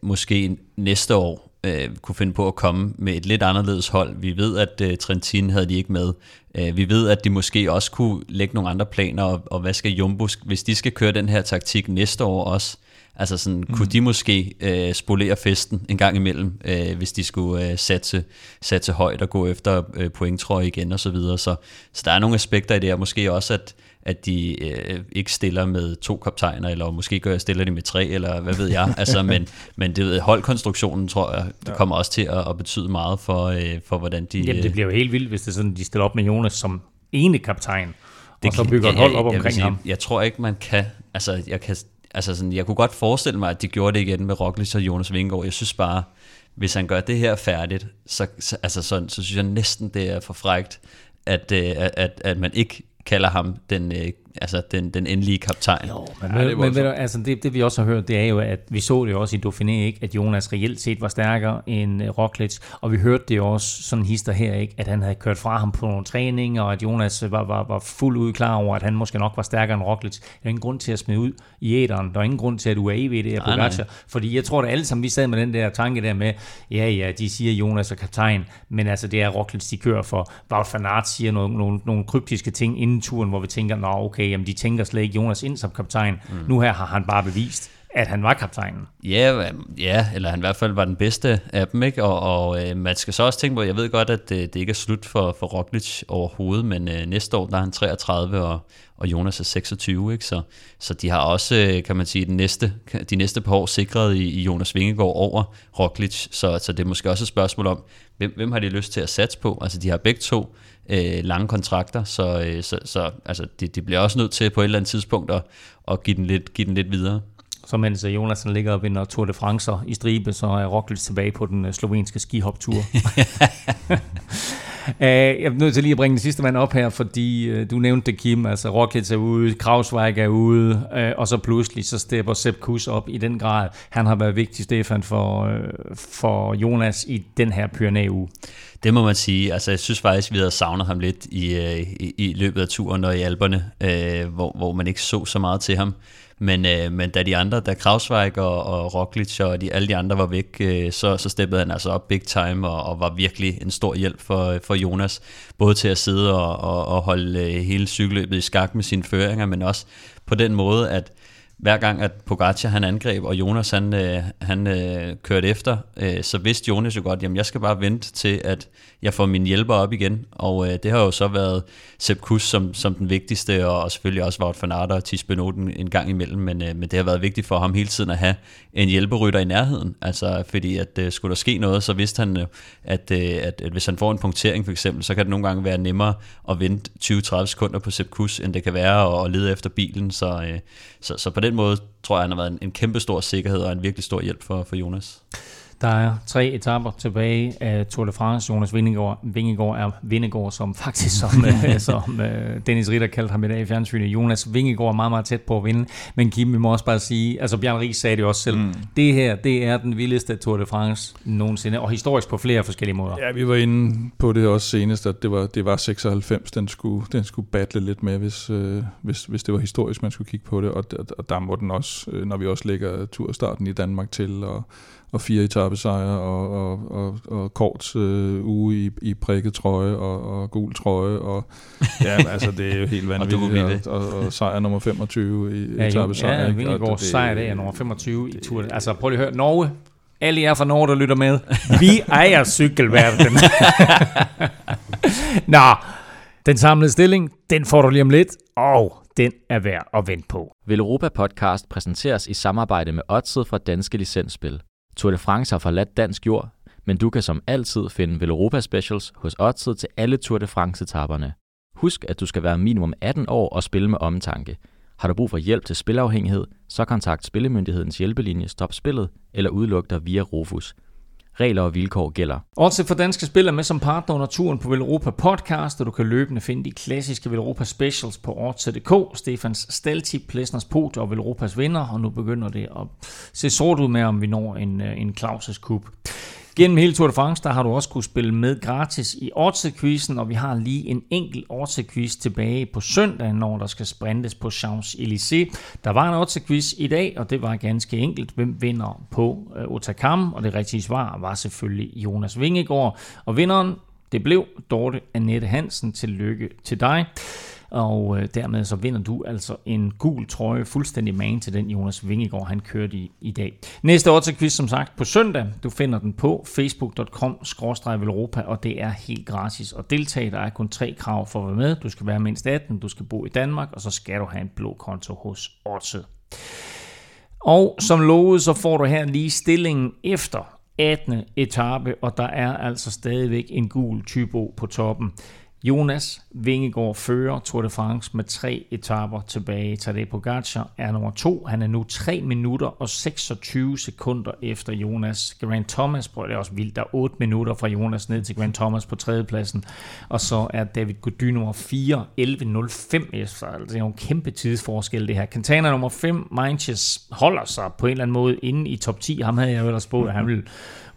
måske næste år øh, kunne finde på at komme med et lidt anderledes hold. Vi ved, at øh, Trentin havde de ikke med. Øh, vi ved, at de måske også kunne lægge nogle andre planer, og, og hvad skal Jumbo, hvis de skal køre den her taktik næste år også, Altså sådan, mm. kunne de måske øh, spolere festen en gang imellem, øh, hvis de skulle øh, satse, satse højt og gå efter øh, pointtrøje igen og så videre. Så, så der er nogle aspekter i det, og måske også, at, at de øh, ikke stiller med to kaptajner, eller måske gør, stiller de med tre, eller hvad ved jeg. altså, [LAUGHS] men, men det, holdkonstruktionen, tror jeg, det ja. kommer også til at, at betyde meget for, øh, for hvordan de... Jamen, det bliver jo helt vildt, hvis det sådan, de stiller op med Jonas som ene kaptajn, det og så bygger et hold op jeg, omkring jeg, ham. Jeg tror ikke, man kan... Altså, jeg kan altså sådan, jeg kunne godt forestille mig, at de gjorde det igen med Roglic og Jonas Vingegaard. Jeg synes bare, hvis han gør det her færdigt, så, så, altså sådan, så synes jeg næsten, det er for frægt, at, øh, at, at, at man ikke kalder ham den, øh, altså den, den endelige kaptajn. Jo, men, ja, det, men, men altså det, det vi også har hørt, det er jo, at vi så det jo også i Dauphiné, ikke? at Jonas reelt set var stærkere end uh, Roglic, og vi hørte det jo også sådan hister her, ikke? at han havde kørt fra ham på nogle træninger, og at Jonas var, var, var fuldt ud klar over, at han måske nok var stærkere end Roglic. Der er ingen grund til at smide ud i æderen, der er ingen grund til, at UAE ved det er Pogacar, fordi jeg tror, at alle sammen, vi sad med den der tanke der med, ja ja, de siger Jonas er kaptajn, men altså det er Roglic, de kører for. Wout van Aert siger nogle, nogle, nogle kryptiske ting inden turen, hvor vi tænker, nå okay, jamen de tænker slet ikke Jonas ind som kaptajn. Mm. Nu her har han bare bevist, at han var kaptajnen. Ja, ja, eller han i hvert fald var den bedste af dem, ikke? Og, og øh, man skal så også tænke på, jeg ved godt, at det, det ikke er slut for, for Roglic overhovedet, men øh, næste år, der er han 33, og, og Jonas er 26, ikke? Så, så de har også, øh, kan man sige, de næste, de næste par år sikret i, i Jonas Vingegaard over Roglic, så, så det er måske også et spørgsmål om, hvem, hvem har de lyst til at satse på? Altså, de har begge to øh, lange kontrakter, så, øh, så, så altså, de, de bliver også nødt til på et eller andet tidspunkt at, at give, den lidt, give den lidt videre. Så mens Jonas ligger og vinder Tour de France i stribe, så er Roglic tilbage på den øh, slovenske skihoptur. [LAUGHS] [LAUGHS] Øh, jeg er nødt til lige at bringe den sidste mand op her, fordi uh, du nævnte det, Kim. Altså, Rockets er ude, Krausweig er ude, uh, og så pludselig så stepper Sepp Kuss op i den grad. Han har været vigtig, Stefan, for, uh, for Jonas i den her Pyrenæ-uge. Det må man sige. Altså, jeg synes faktisk, vi havde savnet ham lidt i, i, i løbet af turen og i alberne, øh, hvor, hvor man ikke så så meget til ham. Men, øh, men da de andre, da Krausweig og, og Roglic og de, alle de andre var væk, øh, så, så steppede han altså op big time og, og var virkelig en stor hjælp for, for Jonas. Både til at sidde og, og, og holde øh, hele cykelløbet i skak med sine føringer, men også på den måde, at hver gang at Pogacar han angreb, og Jonas han, øh, han øh, kørte efter, øh, så vidste Jonas jo godt, jamen jeg skal bare vente til, at jeg får min hjælper op igen. Og øh, det har jo så været Sepp Kuss som, som den vigtigste, og, og selvfølgelig også Wout van Aert og Tis Benoten en gang imellem, men, øh, men det har været vigtigt for ham hele tiden at have en hjælperytter i nærheden. Altså fordi at øh, skulle der ske noget, så vidste han, øh, at, øh, at, at hvis han får en punktering for eksempel, så kan det nogle gange være nemmere at vente 20-30 sekunder på Sepp Kuss, end det kan være at, at lede efter bilen. Så, øh, så, så på den måde tror jeg, han har været en, en kæmpe stor sikkerhed og en virkelig stor hjælp for, for Jonas. Der er tre etapper tilbage af Tour de France. Jonas Vingegaard, Vingegaard er Vingegaard, som faktisk, som, [LAUGHS] øh, som øh, Dennis Ritter kaldte ham i dag i fjernsynet. Jonas Vingegaard er meget, meget tæt på at vinde. Men Kim, vi må også bare sige, altså Bjørn Ries sagde det også selv, mm. det her, det er den vildeste Tour de France nogensinde, og historisk på flere forskellige måder. Ja, vi var inde på det også senest, at det var, det var 96, den skulle, den skulle battle lidt med, hvis, øh, hvis, hvis det var historisk, man skulle kigge på det, og, og der må den også, øh, når vi også lægger turstarten i Danmark til, og og fire etappesejre og, og, og, og kort øh, uge i, i prikket trøje og, og gul trøje. Og, [LAUGHS] ja, altså det er jo helt vanvittigt. og, og, og sejr nummer 25 i ja, etappesejr. Ja, Vingegaard sejr det er nummer 25 i turen. Altså prøv lige at høre, Norge, alle jer fra Norge, der lytter med, [LAUGHS] vi ejer cykelverdenen. [LAUGHS] Nå, den samlede stilling, den får du lige om lidt, og den er værd at vente på. Vil Europa Podcast præsenteres i samarbejde med Odset fra Danske Licensspil. Tour de France har forladt dansk jord, men du kan som altid finde Veloropa Specials hos Odset til alle Tour de France-etaperne. Husk, at du skal være minimum 18 år og spille med omtanke. Har du brug for hjælp til spilafhængighed, så kontakt Spillemyndighedens hjælpelinje Stop Spillet eller udluk dig via Rufus. Regler og vilkår gælder. Også for danske spillere med som partner under turen på Velropa Podcast, og du kan løbende finde de klassiske Velropa Specials på Odds.dk. Stefans Staltip, Plesners Pot og Velropas vinder, og nu begynder det at se sort ud med, om vi når en, øh, en Claus' Cup. Gennem hele Tour de France, der har du også kunne spille med gratis i Odds-quizzen, og vi har lige en enkelt Odds-quiz tilbage på søndag, når der skal sprintes på Champs-Élysées. Der var en Odds-quiz i dag, og det var ganske enkelt. Hvem vinder på øh, Otakam? Og det rigtige svar var selvfølgelig Jonas Vingegaard. Og vinderen, det blev Dorte Annette Hansen. Tillykke til dig og øh, dermed så vinder du altså en gul trøje, fuldstændig man til den Jonas Vingegaard, han kørte i i dag. Næste år quiz, som sagt, på søndag. Du finder den på facebook.com Europa, og det er helt gratis at deltage. Der er kun tre krav for at være med. Du skal være mindst 18, du skal bo i Danmark, og så skal du have en blå konto hos Odset. Og som lovet, så får du her lige stillingen efter 18. etape, og der er altså stadigvæk en gul typo på toppen. Jonas Vingegaard fører Tour de France med tre etaper tilbage. Tadej Pogacar er nummer to. Han er nu 3 minutter og 26 sekunder efter Jonas. Grant Thomas, prøv det er også vildt, der er 8 minutter fra Jonas ned til Grant Thomas på tredjepladsen. Og så er David Gody nummer 4, 11.05 efter. Altså, det er jo en kæmpe tidsforskel det her. Quintana nummer 5, Mainches holder sig på en eller anden måde inde i top 10. Ham havde jeg jo ellers spået, at han ville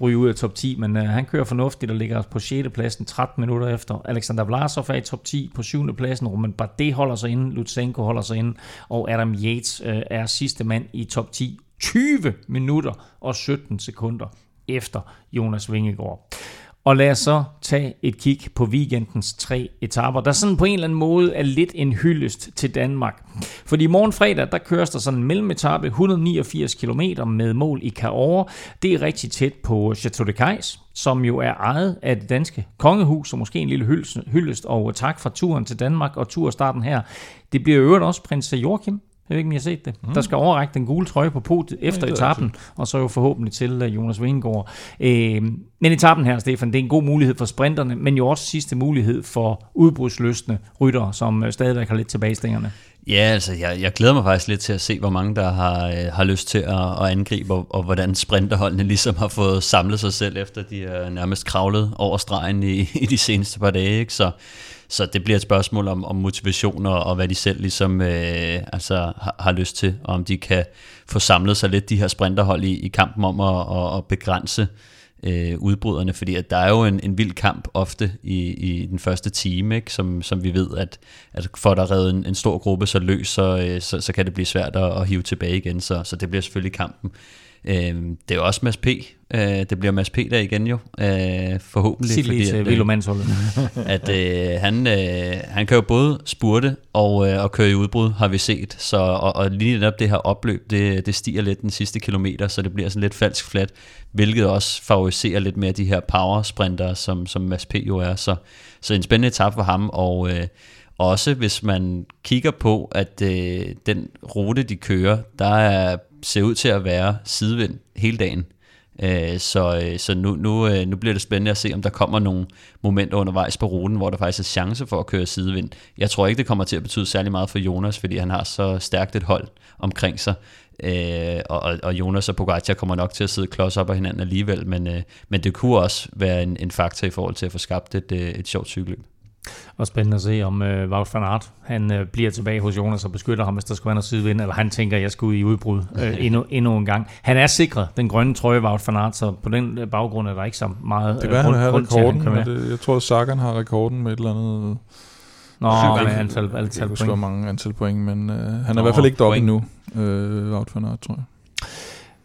ryge ud af top 10, men øh, han kører fornuftigt og ligger på 6. pladsen 13 minutter efter. Alexander Vlasov er i top 10 på 7. pladsen, Roman Bardet holder sig inde, Lutsenko holder sig inde, og Adam Yates øh, er sidste mand i top 10 20 minutter og 17 sekunder efter Jonas Vingegaard. Og lad os så tage et kig på weekendens tre etaper, der sådan på en eller anden måde er lidt en hyldest til Danmark. Fordi i morgen fredag, der køres der sådan en mellemetappe, 189 km med mål i Cahors. Det er rigtig tæt på Chateau de Cais, som jo er ejet af det danske kongehus, så måske en lille hyldest, og tak for turen til Danmark og turstarten her. Det bliver øvrigt også prins Joachim, jeg ved ikke, om I har set det. Mm. Der skal overrække den gule trøje på podiet efter er etappen, og så jo forhåbentlig til Jonas Vingegaard. Øh, men etappen her, Stefan, det er en god mulighed for sprinterne, men jo også sidste mulighed for udbrudsløsne ryttere, som uh, stadigvæk har lidt tilbage i stængerne. Ja, altså jeg, jeg glæder mig faktisk lidt til at se, hvor mange der har, øh, har lyst til at, at angribe, og, og hvordan sprinterholdene ligesom har fået samlet sig selv, efter de er nærmest kravlet over stregen i, i de seneste par dage. Ikke? Så, så det bliver et spørgsmål om, om motivation og, og hvad de selv ligesom øh, altså, har, har lyst til, og om de kan få samlet sig lidt de her sprinterhold i, i kampen om at, at, at begrænse øh, udbryderne, fordi at der er jo en, en vild kamp ofte i, i den første time, ikke? Som, som vi ved, at, at for at der reddet en, en stor gruppe så løs, så, øh, så, så kan det blive svært at, at hive tilbage igen, så, så det bliver selvfølgelig kampen. Øh, det er jo også Mads P. Øh, det bliver Mads P. der igen jo, øh, forhåbentlig. Sig lige til Villomandsholdet. [LAUGHS] at øh, han, øh, han kan jo både spurte og, øh, og køre i udbrud, har vi set. Så, og, og lige netop det her opløb, det, det stiger lidt den sidste kilometer, så det bliver sådan lidt falsk flat, hvilket også favoriserer lidt mere de her power sprinter, som, som Mads P. jo er. Så, så en spændende etap for ham, og øh, også hvis man kigger på, at øh, den rute, de kører, der er, ser ud til at være sidevind hele dagen. Øh, så øh, så nu, nu, øh, nu bliver det spændende at se, om der kommer nogle momenter undervejs på ruten, hvor der faktisk er chance for at køre sidevind. Jeg tror ikke, det kommer til at betyde særlig meget for Jonas, fordi han har så stærkt et hold omkring sig. Øh, og, og Jonas og Pogacar kommer nok til at sidde klods op af hinanden alligevel, men, øh, men det kunne også være en, en faktor i forhold til at få skabt et, øh, et sjovt cykelløb. Og spændende at se, om øh, Wout van Aert, han øh, bliver tilbage hos Jonas og beskytter ham, hvis der skulle være noget sidevind, eller han tænker, at jeg skal ud i udbrud øh, [LAUGHS] endnu, endnu en gang. Han er sikret den grønne trøje, Wout van Aert, så på den øh, baggrund er der ikke så meget Det kan øh, han grund, har grund til, at han rekorden. Det, jeg tror, Sagan har rekorden med et eller andet... Nå, Jeg med antal, antal huske, point. hvor mange antal point, men øh, han er Nå, i hvert fald ikke deroppe endnu, øh, Wout van Aert, tror jeg.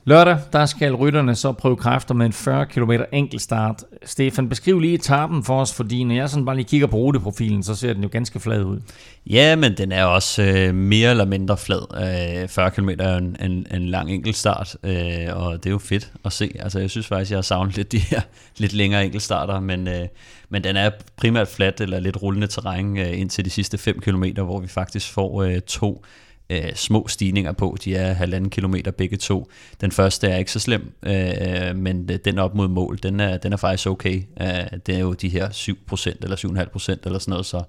Lørdag, der skal rytterne så prøve kræfter med en 40 km enkeltstart. Stefan, beskriv lige etappen for os, fordi når jeg sådan bare lige kigger på ruteprofilen, så ser den jo ganske flad ud. Ja, men den er også øh, mere eller mindre flad. Øh, 40 km er jo en, en, en lang enkeltstart, øh, og det er jo fedt at se. Altså, jeg synes faktisk, jeg har savnet lidt de her [LAUGHS] lidt længere enkeltstarter, men, øh, men den er primært flat eller lidt rullende terræn øh, indtil de sidste 5 km, hvor vi faktisk får øh, to øh, små stigninger på. De er halvanden kilometer begge to. Den første er ikke så slem, øh, men den op mod mål, den er, den er faktisk okay. Øh, det er jo de her 7% eller 7,5% eller sådan noget, så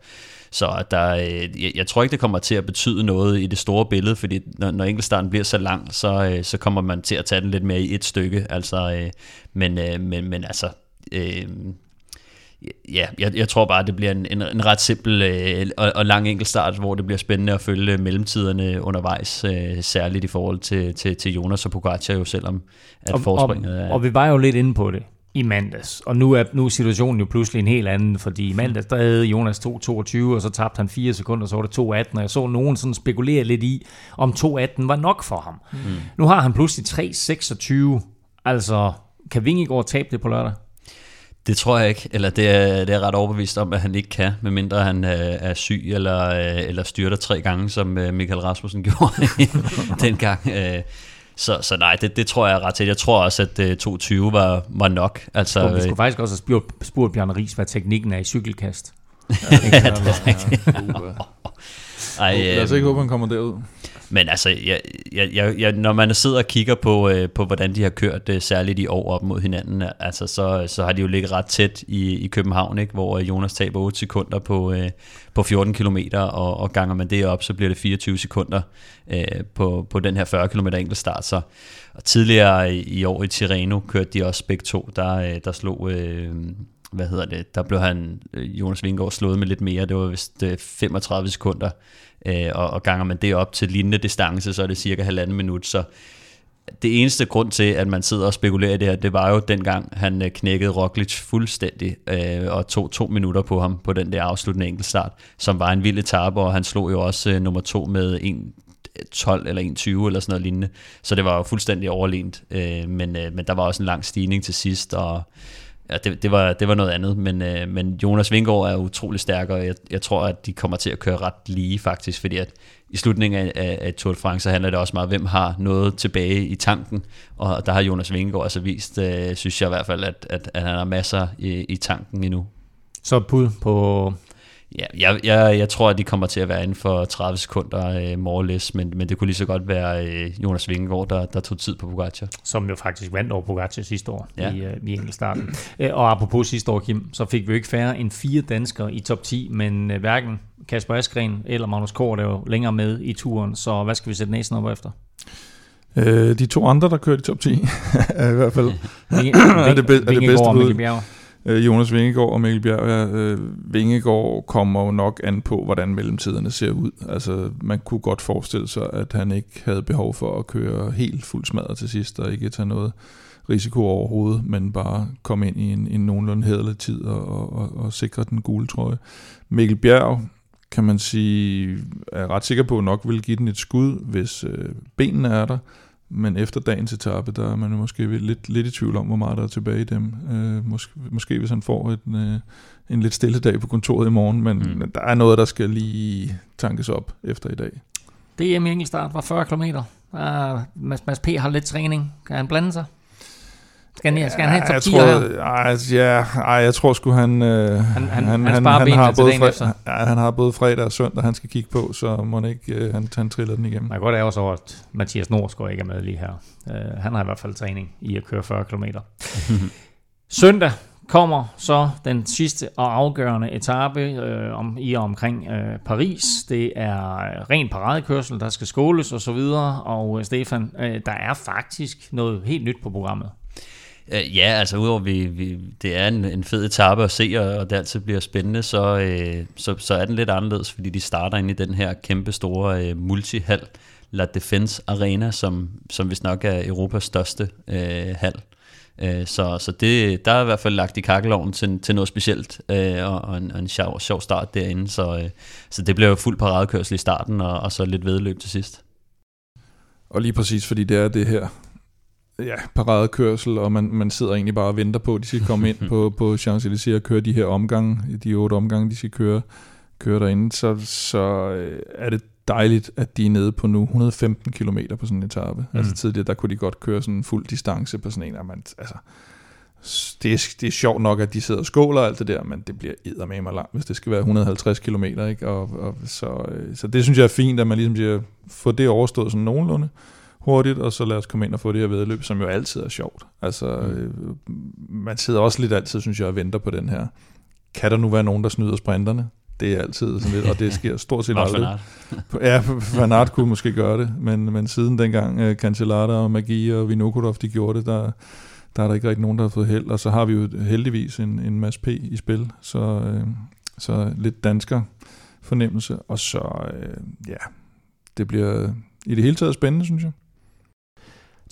så der, øh, jeg, jeg tror ikke, det kommer til at betyde noget i det store billede, fordi når, når enkeltstarten bliver så lang, så, øh, så kommer man til at tage den lidt mere i et stykke. Altså, øh, men, øh, men, men altså, øh, ja, jeg, jeg tror bare, det bliver en, en, en ret simpel øh, og, og lang enkeltstart, hvor det bliver spændende at følge mellemtiderne undervejs, øh, særligt i forhold til, til, til Jonas og Pogacar jo, selvom at og, forspringet og, er... og vi var jo lidt inde på det i mandags, og nu er, nu er situationen jo pludselig en helt anden, fordi i mandags der havde Jonas 2.22, og så tabte han 4 sekunder, så var det 2.18, og jeg så nogen sådan spekulere lidt i, om 2.18 var nok for ham. Mm. Nu har han pludselig 3.26, altså kan Vingegaard tabe det på lørdag? Det tror jeg ikke, eller det er, det er ret overbevist om, at han ikke kan, medmindre han øh, er syg eller, øh, eller styrter tre gange, som øh, Michael Rasmussen [LAUGHS] gjorde [LAUGHS] dengang. Øh, så, så nej, det, det tror jeg er ret til. Jeg tror også, at øh, 220 var, var nok. Altså, Og vi øh, skulle faktisk også have spurgt, spurgt Bjørn Ries, hvad teknikken er i cykelkast. [LAUGHS] ja, det er rigtigt. Ej, Lad os øh, ikke håbe, han kommer derud. Men altså, jeg, jeg, jeg, jeg, når man sidder og kigger på, øh, på hvordan de har kørt, øh, særligt i år op mod hinanden, altså, så, så har de jo ligget ret tæt i, i København, ikke? hvor øh, Jonas taber 8 sekunder på, øh, på 14 km, og, og ganger man det op, så bliver det 24 sekunder øh, på, på den her 40 km enkeltstart. Så, og tidligere i, i år i Tirreno kørte de også begge to, der, øh, der slog... Øh, hvad hedder det, der blev han, øh, Jonas Vingegaard slået med lidt mere, det var vist øh, 35 sekunder, øh, og, og ganger man det op til lignende distance, så er det cirka halvanden minut, så det eneste grund til, at man sidder og spekulerer i det her, det var jo dengang, han øh, knækkede Roglic fuldstændig øh, og tog to minutter på ham på den der afsluttende enkeltstart, som var en vild etape, og han slog jo også øh, nummer to med en 12 eller 1,20 eller sådan noget lignende. Så det var jo fuldstændig overlegent. Øh, men, øh, men der var også en lang stigning til sidst, og ja, det, det, var, det var noget andet. Men, øh, men Jonas Vingård er utrolig stærk, og jeg, jeg tror, at de kommer til at køre ret lige faktisk, fordi at i slutningen af, af, af Tour de France, så handler det også meget hvem har noget tilbage i tanken, og der har Jonas Vingegaard altså vist, øh, synes jeg i hvert fald, at, at, at han har masser i, i tanken endnu. Så et bud på Ja, jeg, jeg, jeg tror, at de kommer til at være inden for 30 sekunder uh, more or less, men, men det kunne lige så godt være uh, Jonas Vingegaard, der, der tog tid på Pogacar. Som jo faktisk vandt over Pogacar sidste år Ja. i, uh, i enkeltstarten. Uh, og apropos sidste år, Kim, så fik vi jo ikke færre end fire danskere i top 10, men uh, hverken Kasper Askren eller Magnus Kort er jo længere med i turen, så hvad skal vi sætte næsen op efter? Øh, de to andre, der kørte i top 10, [LAUGHS] er i hvert fald [LAUGHS] er det, be- er det bedste bud. Øh, Jonas Vingegaard og Mikkel Bjerg. Ja, øh, Vingegaard kommer jo nok an på, hvordan mellemtiderne ser ud. Altså, man kunne godt forestille sig, at han ikke havde behov for at køre helt fuld smadret til sidst, og ikke tage noget risiko overhovedet, men bare komme ind i en, en nogenlunde hederlig tid og, og, og, og sikre den gule trøje. Mikkel Bjerg, kan man sige, er ret sikker på, at nok vil give den et skud, hvis øh, benene er der. Men efter dagens etape, der er man jo måske lidt, lidt i tvivl om, hvor meget der er tilbage i dem. Øh, måske, måske hvis han får et, øh, en lidt stille dag på kontoret i morgen, men mm. der er noget, der skal lige tankes op efter i dag. DM i enkeltstart var 40 km. Uh, Mads, Mads P. har lidt træning. Kan han blande sig? Skal han, skal han have jeg top 10 tror, her? ej, ja, ej, jeg tror sgu han øh, Han- han- han sparer benene har både efter. ja, han har både fredag og søndag, han skal kigge på, så må ikke øh, han, han triller den igennem. Man kan godt sig over, at Mathias Norsgaard ikke er med lige her. Uh, han har i hvert fald træning i at køre 40 km. [LAUGHS] Søndag kommer så den sidste og afgørende etape øh, om, i og omkring øh, Paris. Det er øh, ren paradekørsel, der skal skåles og så videre. Og øh, Stefan, øh, der er faktisk noget helt nyt på programmet. Øh, Ja, altså udover vi, vi, det er en, en fed etape at se, og, og det altid bliver spændende, så, øh, så, så er den lidt anderledes, fordi de starter ind i den her kæmpe store øh, multihal, La Defense Arena, som, som vist nok er Europas største øh, hal. Øh, så så det, der er i hvert fald lagt i kakkeloven til, til noget specielt, øh, og, og, en, og en sjov, sjov start derinde, så, øh, så det bliver jo fuld paradekørsel i starten, og, og så lidt vedløb til sidst. Og lige præcis, fordi det er det her ja, paradekørsel, og man, man sidder egentlig bare og venter på, at de skal komme ind [LAUGHS] på, på Champs-Élysées og køre de her omgange, de otte omgange, de skal køre, køre derinde, så, så øh, er det dejligt, at de er nede på nu 115 km på sådan en etape. Mm. Altså tidligere, der kunne de godt køre sådan en fuld distance på sådan en, og man, altså, det er, det er sjovt nok, at de sidder og skåler og alt det der, men det bliver eddermame langt, hvis det skal være 150 km, ikke? Og, og, så, øh, så det synes jeg er fint, at man ligesom siger, få det overstået sådan nogenlunde hurtigt, og så lad os komme ind og få det her vedløb, som jo altid er sjovt. Altså, øh, man sidder også lidt altid, synes jeg, og venter på den her. Kan der nu være nogen, der snyder sprinterne? Det er altid sådan lidt, og det sker [LAUGHS] stort set aldrig. Ja, Van Aert kunne måske gøre det, men, men siden dengang uh, Cancellata og Magi og Vinokurov, de gjorde det, der, der er der ikke rigtig nogen, der har fået held, og så har vi jo heldigvis en, en masse P i spil, så, øh, så lidt dansker fornemmelse, og så, øh, ja, det bliver i det hele taget spændende, synes jeg.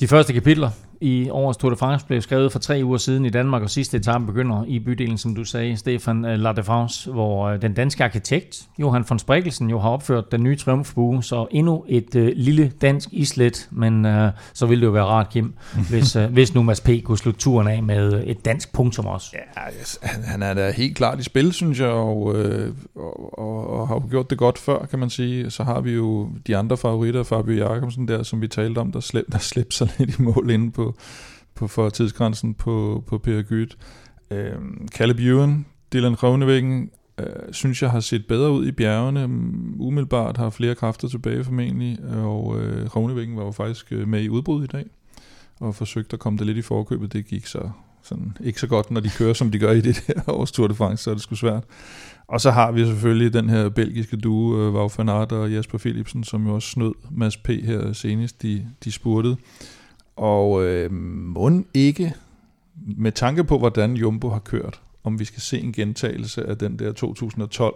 De første kapitler i årets Tour de France blev skrevet for tre uger siden i Danmark, og sidste etape begynder i bydelen, som du sagde, Stefan øh, La Défense, hvor øh, den danske arkitekt, Johan von Sprikkelsen, jo har opført den nye triumfbue, så endnu et øh, lille dansk islet, men øh, så ville det jo være rart, Kim, [LAUGHS] hvis, øh, hvis nu Mads P. kunne slutte turen af med et dansk punktum også. Ja, yes, han, han er da helt klart i spil, synes jeg, og, øh, og, og, og har jo gjort det godt før, kan man sige. Så har vi jo de andre favoritter, Fabio Jakobsen der, som vi talte om, der, slip, der slipper sig lidt i mål inde på, på for tidsgrænsen på, på Per Gyt. Øh, Caleb Ewan, Dylan Rovnevæggen, øh, synes jeg har set bedre ud i bjergene. Mm, umiddelbart har flere kræfter tilbage formentlig, og øh, Rovnevæggen var jo faktisk øh, med i udbrud i dag, og forsøgte at komme det lidt i forkøbet. Det gik så sådan, ikke så godt, når de kører, som de gør i det her års [LAUGHS] Tour de France, så er det sgu svært. Og så har vi selvfølgelig den her belgiske duo, øh, Wout van Aert og Jasper Philipsen, som jo også snød Mads P. her senest, de, de spurtede. Og øh, må ikke, med tanke på, hvordan Jumbo har kørt, om vi skal se en gentagelse af den der 2012,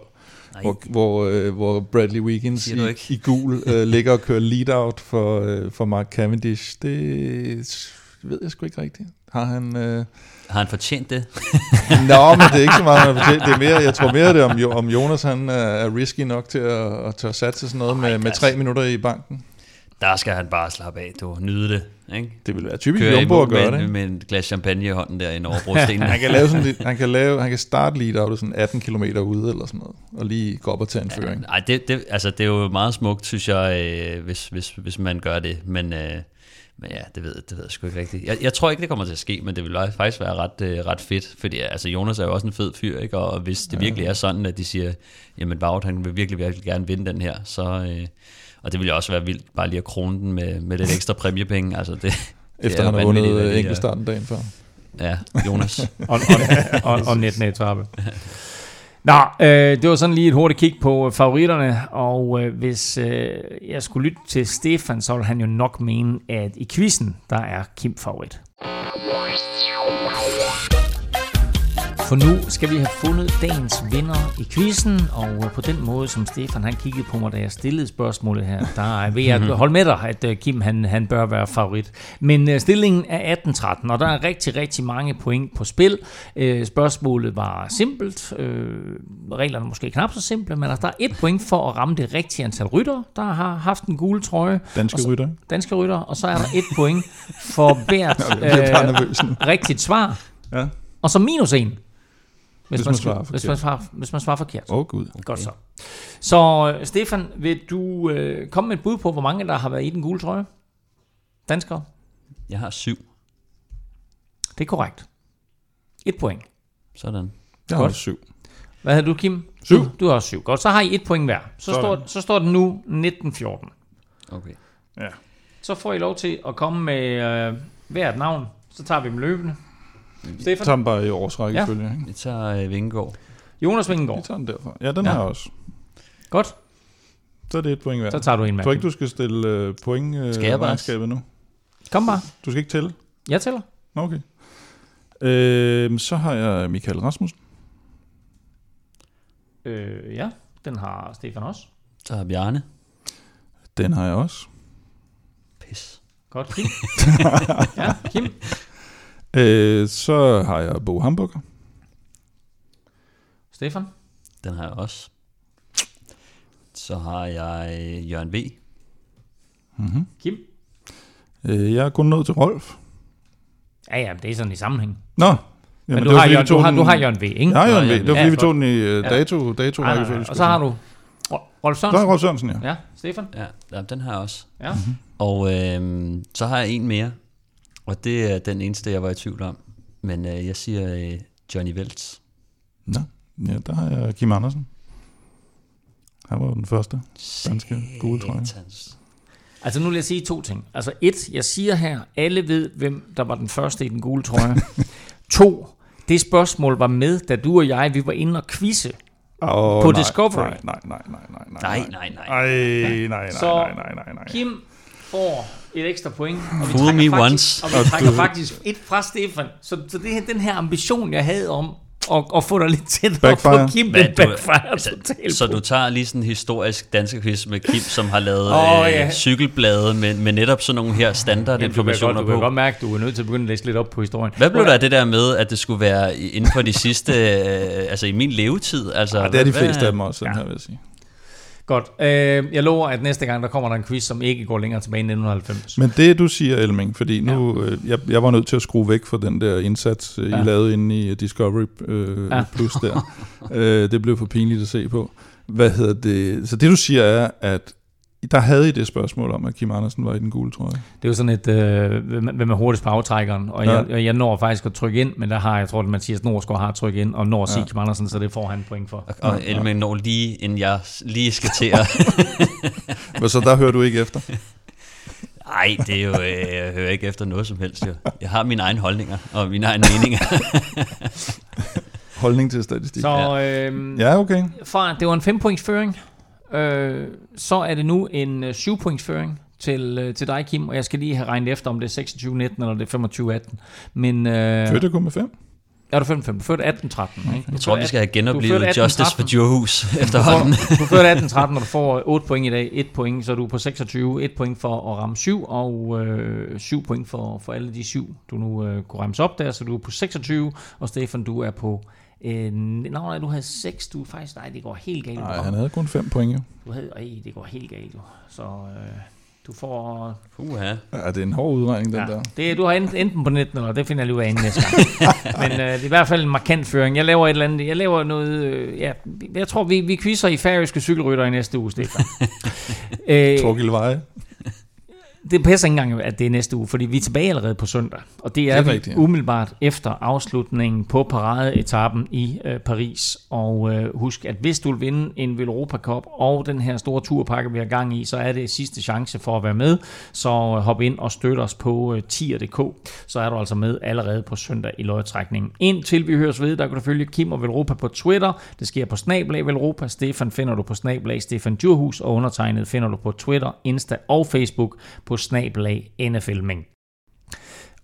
Nej. hvor, hvor, øh, hvor Bradley Wiggins i, i gul øh, [LAUGHS] ligger og kører lead-out for, øh, for Mark Cavendish. Det ved jeg sgu ikke rigtigt. Har han... Øh, Har han fortjent det? [LAUGHS] Nå, men det er ikke så meget, han har fortalt. det er mere, jeg tror mere det er, om, om Jonas han er, risky nok til at, at tørre satse sådan noget med, med tre minutter i banken. Der skal han bare slappe af, du. Nyde det. Ikke? Det vil være typisk Køre Jumbo at gøre med, det. Med en glas champagne i hånden derinde over brostenen. [LAUGHS] han kan lave sådan han kan lave, han kan starte lige der sådan 18 km ude eller sådan noget, og lige gå op og tage en føring. Nej, det, det, altså, det er jo meget smukt, synes jeg, øh, hvis, hvis, hvis man gør det. Men, øh, men ja, det ved, det ved jeg sgu ikke rigtigt. Jeg, jeg tror ikke, det kommer til at ske, men det vil faktisk være ret, øh, ret fedt. Fordi altså, Jonas er jo også en fed fyr, ikke? og hvis det virkelig er sådan, at de siger, jamen Wout, han vil virkelig, virkelig gerne vinde den her, så... Øh, og det vil jo også være vildt, bare lige at krone den med, med lidt ekstra præmiepenge. Altså det, [LAUGHS] det Efter er jo han har vundet enkeltstarten dagen før. Ja, Jonas. [LAUGHS] og, og, og, og netten etape. Nå, øh, det var sådan lige et hurtigt kig på favoritterne, og øh, hvis øh, jeg skulle lytte til Stefan, så vil han jo nok mene, at i quizzen, der er Kim favorit. For nu skal vi have fundet dagens vinder i quizzen, og på den måde, som Stefan han kiggede på mig, da jeg stillede spørgsmålet her, der vil [LAUGHS] jeg holde med dig, at øh, Kim han, han bør være favorit. Men øh, stillingen er 18-13, og der er rigtig, rigtig mange point på spil. Øh, spørgsmålet var simpelt, øh, reglerne måske knap så simple, men altså, der er et point for at ramme det rigtige antal rytter, der har haft en gule trøje. Danske så- rytter. Danske rytter, og så er der et point for [LAUGHS] hvert nu. rigtigt svar. Ja. Og så minus en. Hvis, Hvis man, man svarer svarer hvis, man svarer, hvis man svarer forkert. Åh oh, gud. Godt så. Så øh, Stefan, vil du øh, komme med et bud på, hvor mange der har været i den gule trøje? Danskere? Jeg har syv. Det er korrekt. Et point. Sådan. Jeg har også syv. Hvad havde du, Kim? Syv. Du, du har også syv. Godt, så har I et point hver. Så, Sådan. står, så står det nu 19-14. Okay. Ja. Så får I lov til at komme med øh, hvert navn. Så tager vi dem løbende. Stefan? Tager dem bare i årsrækkefølge. Ja. Vi tager øh, Vingegaard. Jonas Vingegaard. Vi tager den derfra. Ja, den Ja. har jeg også. Godt. Så er det et point hver. Så tager du en. Jeg tror ikke, du skal stille øh, point øh, Skal jeg bare? regnskabet nu. Kom bare. Du skal ikke tælle? Jeg tæller. Nå, Okay. Øh, så har jeg Michael Rasmussen. Øh, ja, den har Stefan også. Så har Bjarne. Den har jeg også. Pis. Godt, Kim. [LAUGHS] ja, Kim. Øh, så har jeg Bo Hamburger. Stefan. Den har jeg også. Så har jeg øh, Jørgen V. Mm-hmm. Kim. Øh, jeg er kun nået til Rolf. Ja, ja, det er sådan i sammenhæng. Nå. Men Jamen, du det var, har, vi Jørgen, du, har, du har Jørgen V, ikke? Jeg har Jørgen V. Ja, Det var ja, fordi, vi godt. tog den i Ja. dato, dato nej, rækkefølge. nej. Og så har du Ro- Rolf Sørensen. Så er Rolf Sørensen, ja. Ja, Stefan. Ja, ja, den har jeg også. Ja. Og øh, så har jeg en mere. Og det er den eneste, jeg var i tvivl om. Men øh, jeg siger øh, Johnny Velts. Nå, ja, der har jeg Kim Andersen. Han var den første danske gule trøje. Satans. Altså nu vil jeg sige to ting. Altså et, jeg siger her, alle ved, hvem der var den første i den gule trøje. [LAUGHS] to, det spørgsmål var med, da du og jeg, vi var inde og quizze Åh, på nej, Discovery. Nej, nej, nej, nej, nej, Nej, nej, nej. Ej, nej, nej, Så nej, nej, nej, nej. Kim får et ekstra point. Og vi Fool trækker me faktisk, once. Og vi trækker faktisk et fra Stefan. Så, så det her, den her ambition, jeg havde om at, at få dig lidt tættere Backfire. på Kim, Hvad, du- backfire altså, totalt Så på. du tager lige sådan en historisk dansk quiz med Kim, som har lavet oh, ja. øh, cykelblade med, med netop sådan nogle her kan godt, standardinformationer du kan på. godt mærke, at du er nødt til at begynde at læse lidt op på historien. Hvad blev der af det der med, at det skulle være inden for de sidste, øh, altså i min levetid? Altså, Ja, det er de fleste af dem også, den Ja. her vil jeg sige. Godt. Øh, jeg lover, at næste gang, der kommer der en quiz, som ikke går længere tilbage end 1990. Men det du siger, Elming, fordi nu, ja. jeg, jeg var nødt til at skrue væk fra den der indsats, ja. Ja. I lavede inde i Discovery øh, ja. Plus der. [LAUGHS] øh, det blev for pinligt at se på. Hvad hedder det? Så det du siger er, at der havde I det spørgsmål om, at Kim Andersen var i den gule trøje. Det er jo sådan et, øh, hvem er hurtigst på aftrækkeren, og jeg, Ja. jeg, jeg når faktisk at trykke ind, men der har jeg tror, at Mathias Norsgaard har trykket ind, og når Ja. Sig Kim Andersen, så det får han point for. Og Elming når lige, inden jeg lige skal til at... [LAUGHS] Men så der hører du ikke efter. [LAUGHS] Nej, det er jo, øh, jeg hører ikke efter noget som helst. Jo. Jeg har mine egne holdninger og mine egne meninger. [LAUGHS] Holdning til statistik. Så øh, Ja, okay. fra det var en 5 points føring, øh, så er det nu en øh, 7 points føring til, øh, til dig, Kim, og jeg skal lige have regnet efter, om det er 26-19 eller det er 25-18. Men, øh, Førte kun med fem. Ja, du førte 5. Du førte 18-13. Ikke? Jeg tror, vi skal have genoplevet Justice for 18-13. Djurhus efterhånden. Du førte 18-13, og du får 8 point i dag. 1 point, så er du på 26. 1 point for at ramme 7, og øh, 7 point for, for alle de 7, du nu øh, kunne rammes op der. Så du er på 26, og Stefan, du er på... Øh, nå, nej, du havde 6. Du er faktisk... Nej, det går helt galt. Nej, han havde kun fem point, jo. Du havde... Ej, det går helt galt, jo. Så... Øh, Du får... Uha. Ja, det er en hård udregning, den ja. der. Det, du har enten, enten på netten, eller det finder jeg lige ud af inden næste gang. [LAUGHS] Men øh, det er i hvert fald en markant føring. Jeg laver et eller andet, jeg laver noget, øh, ja, jeg tror, vi, vi quizzer i færøske cykelrytter i næste uge, Stefan. [LAUGHS] øh, Torgild Veje det passer ikke engang, at det er næste uge, fordi vi er tilbage allerede på søndag. Og det er, det er rigtigt, ja. umiddelbart efter afslutningen på paradeetappen i øh, Paris. Og øh, husk, at hvis du vil vinde en Europa Cup og den her store turpakke, vi har gang i, så er det sidste chance for at være med. Så øh, hop ind og støt os på øh, tier.dk. Så er du altså med allerede på søndag i løjetrækningen. Indtil vi høres ved, der kan du følge Kim og Velropa på Twitter. Det sker på Snablag Velropa. Stefan finder du på Snablag Stefan Djurhus, og undertegnet finder du på Twitter, Insta og Facebook på snabelag NFLming.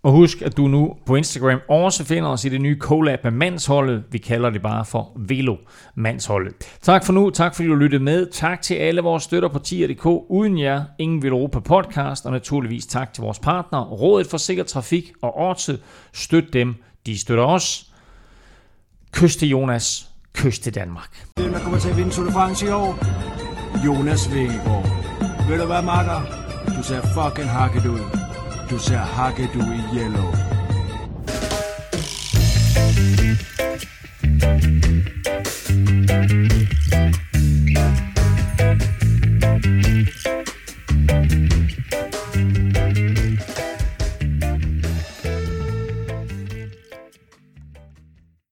Og husk, at du nu på Instagram også finder os i det nye collab med Mandsholdet. Vi kalder det bare for Velo Mandsholdet. Tak for nu. Tak fordi du lyttede med. Tak til alle vores støtter på tier.dk. Uden jer, ingen vil Europa podcast. Og naturligvis tak til vores partner, Rådet for Sikker Trafik og Orte. Støt dem. De støtter os. Kys til Jonas. Kys til Danmark. Den, der kommer til at vinde Tour de France i år, Jonas Vingegaard. Ved du hvad, Marker? to say fucking Hagedui, to say Hagedui yellow. Thank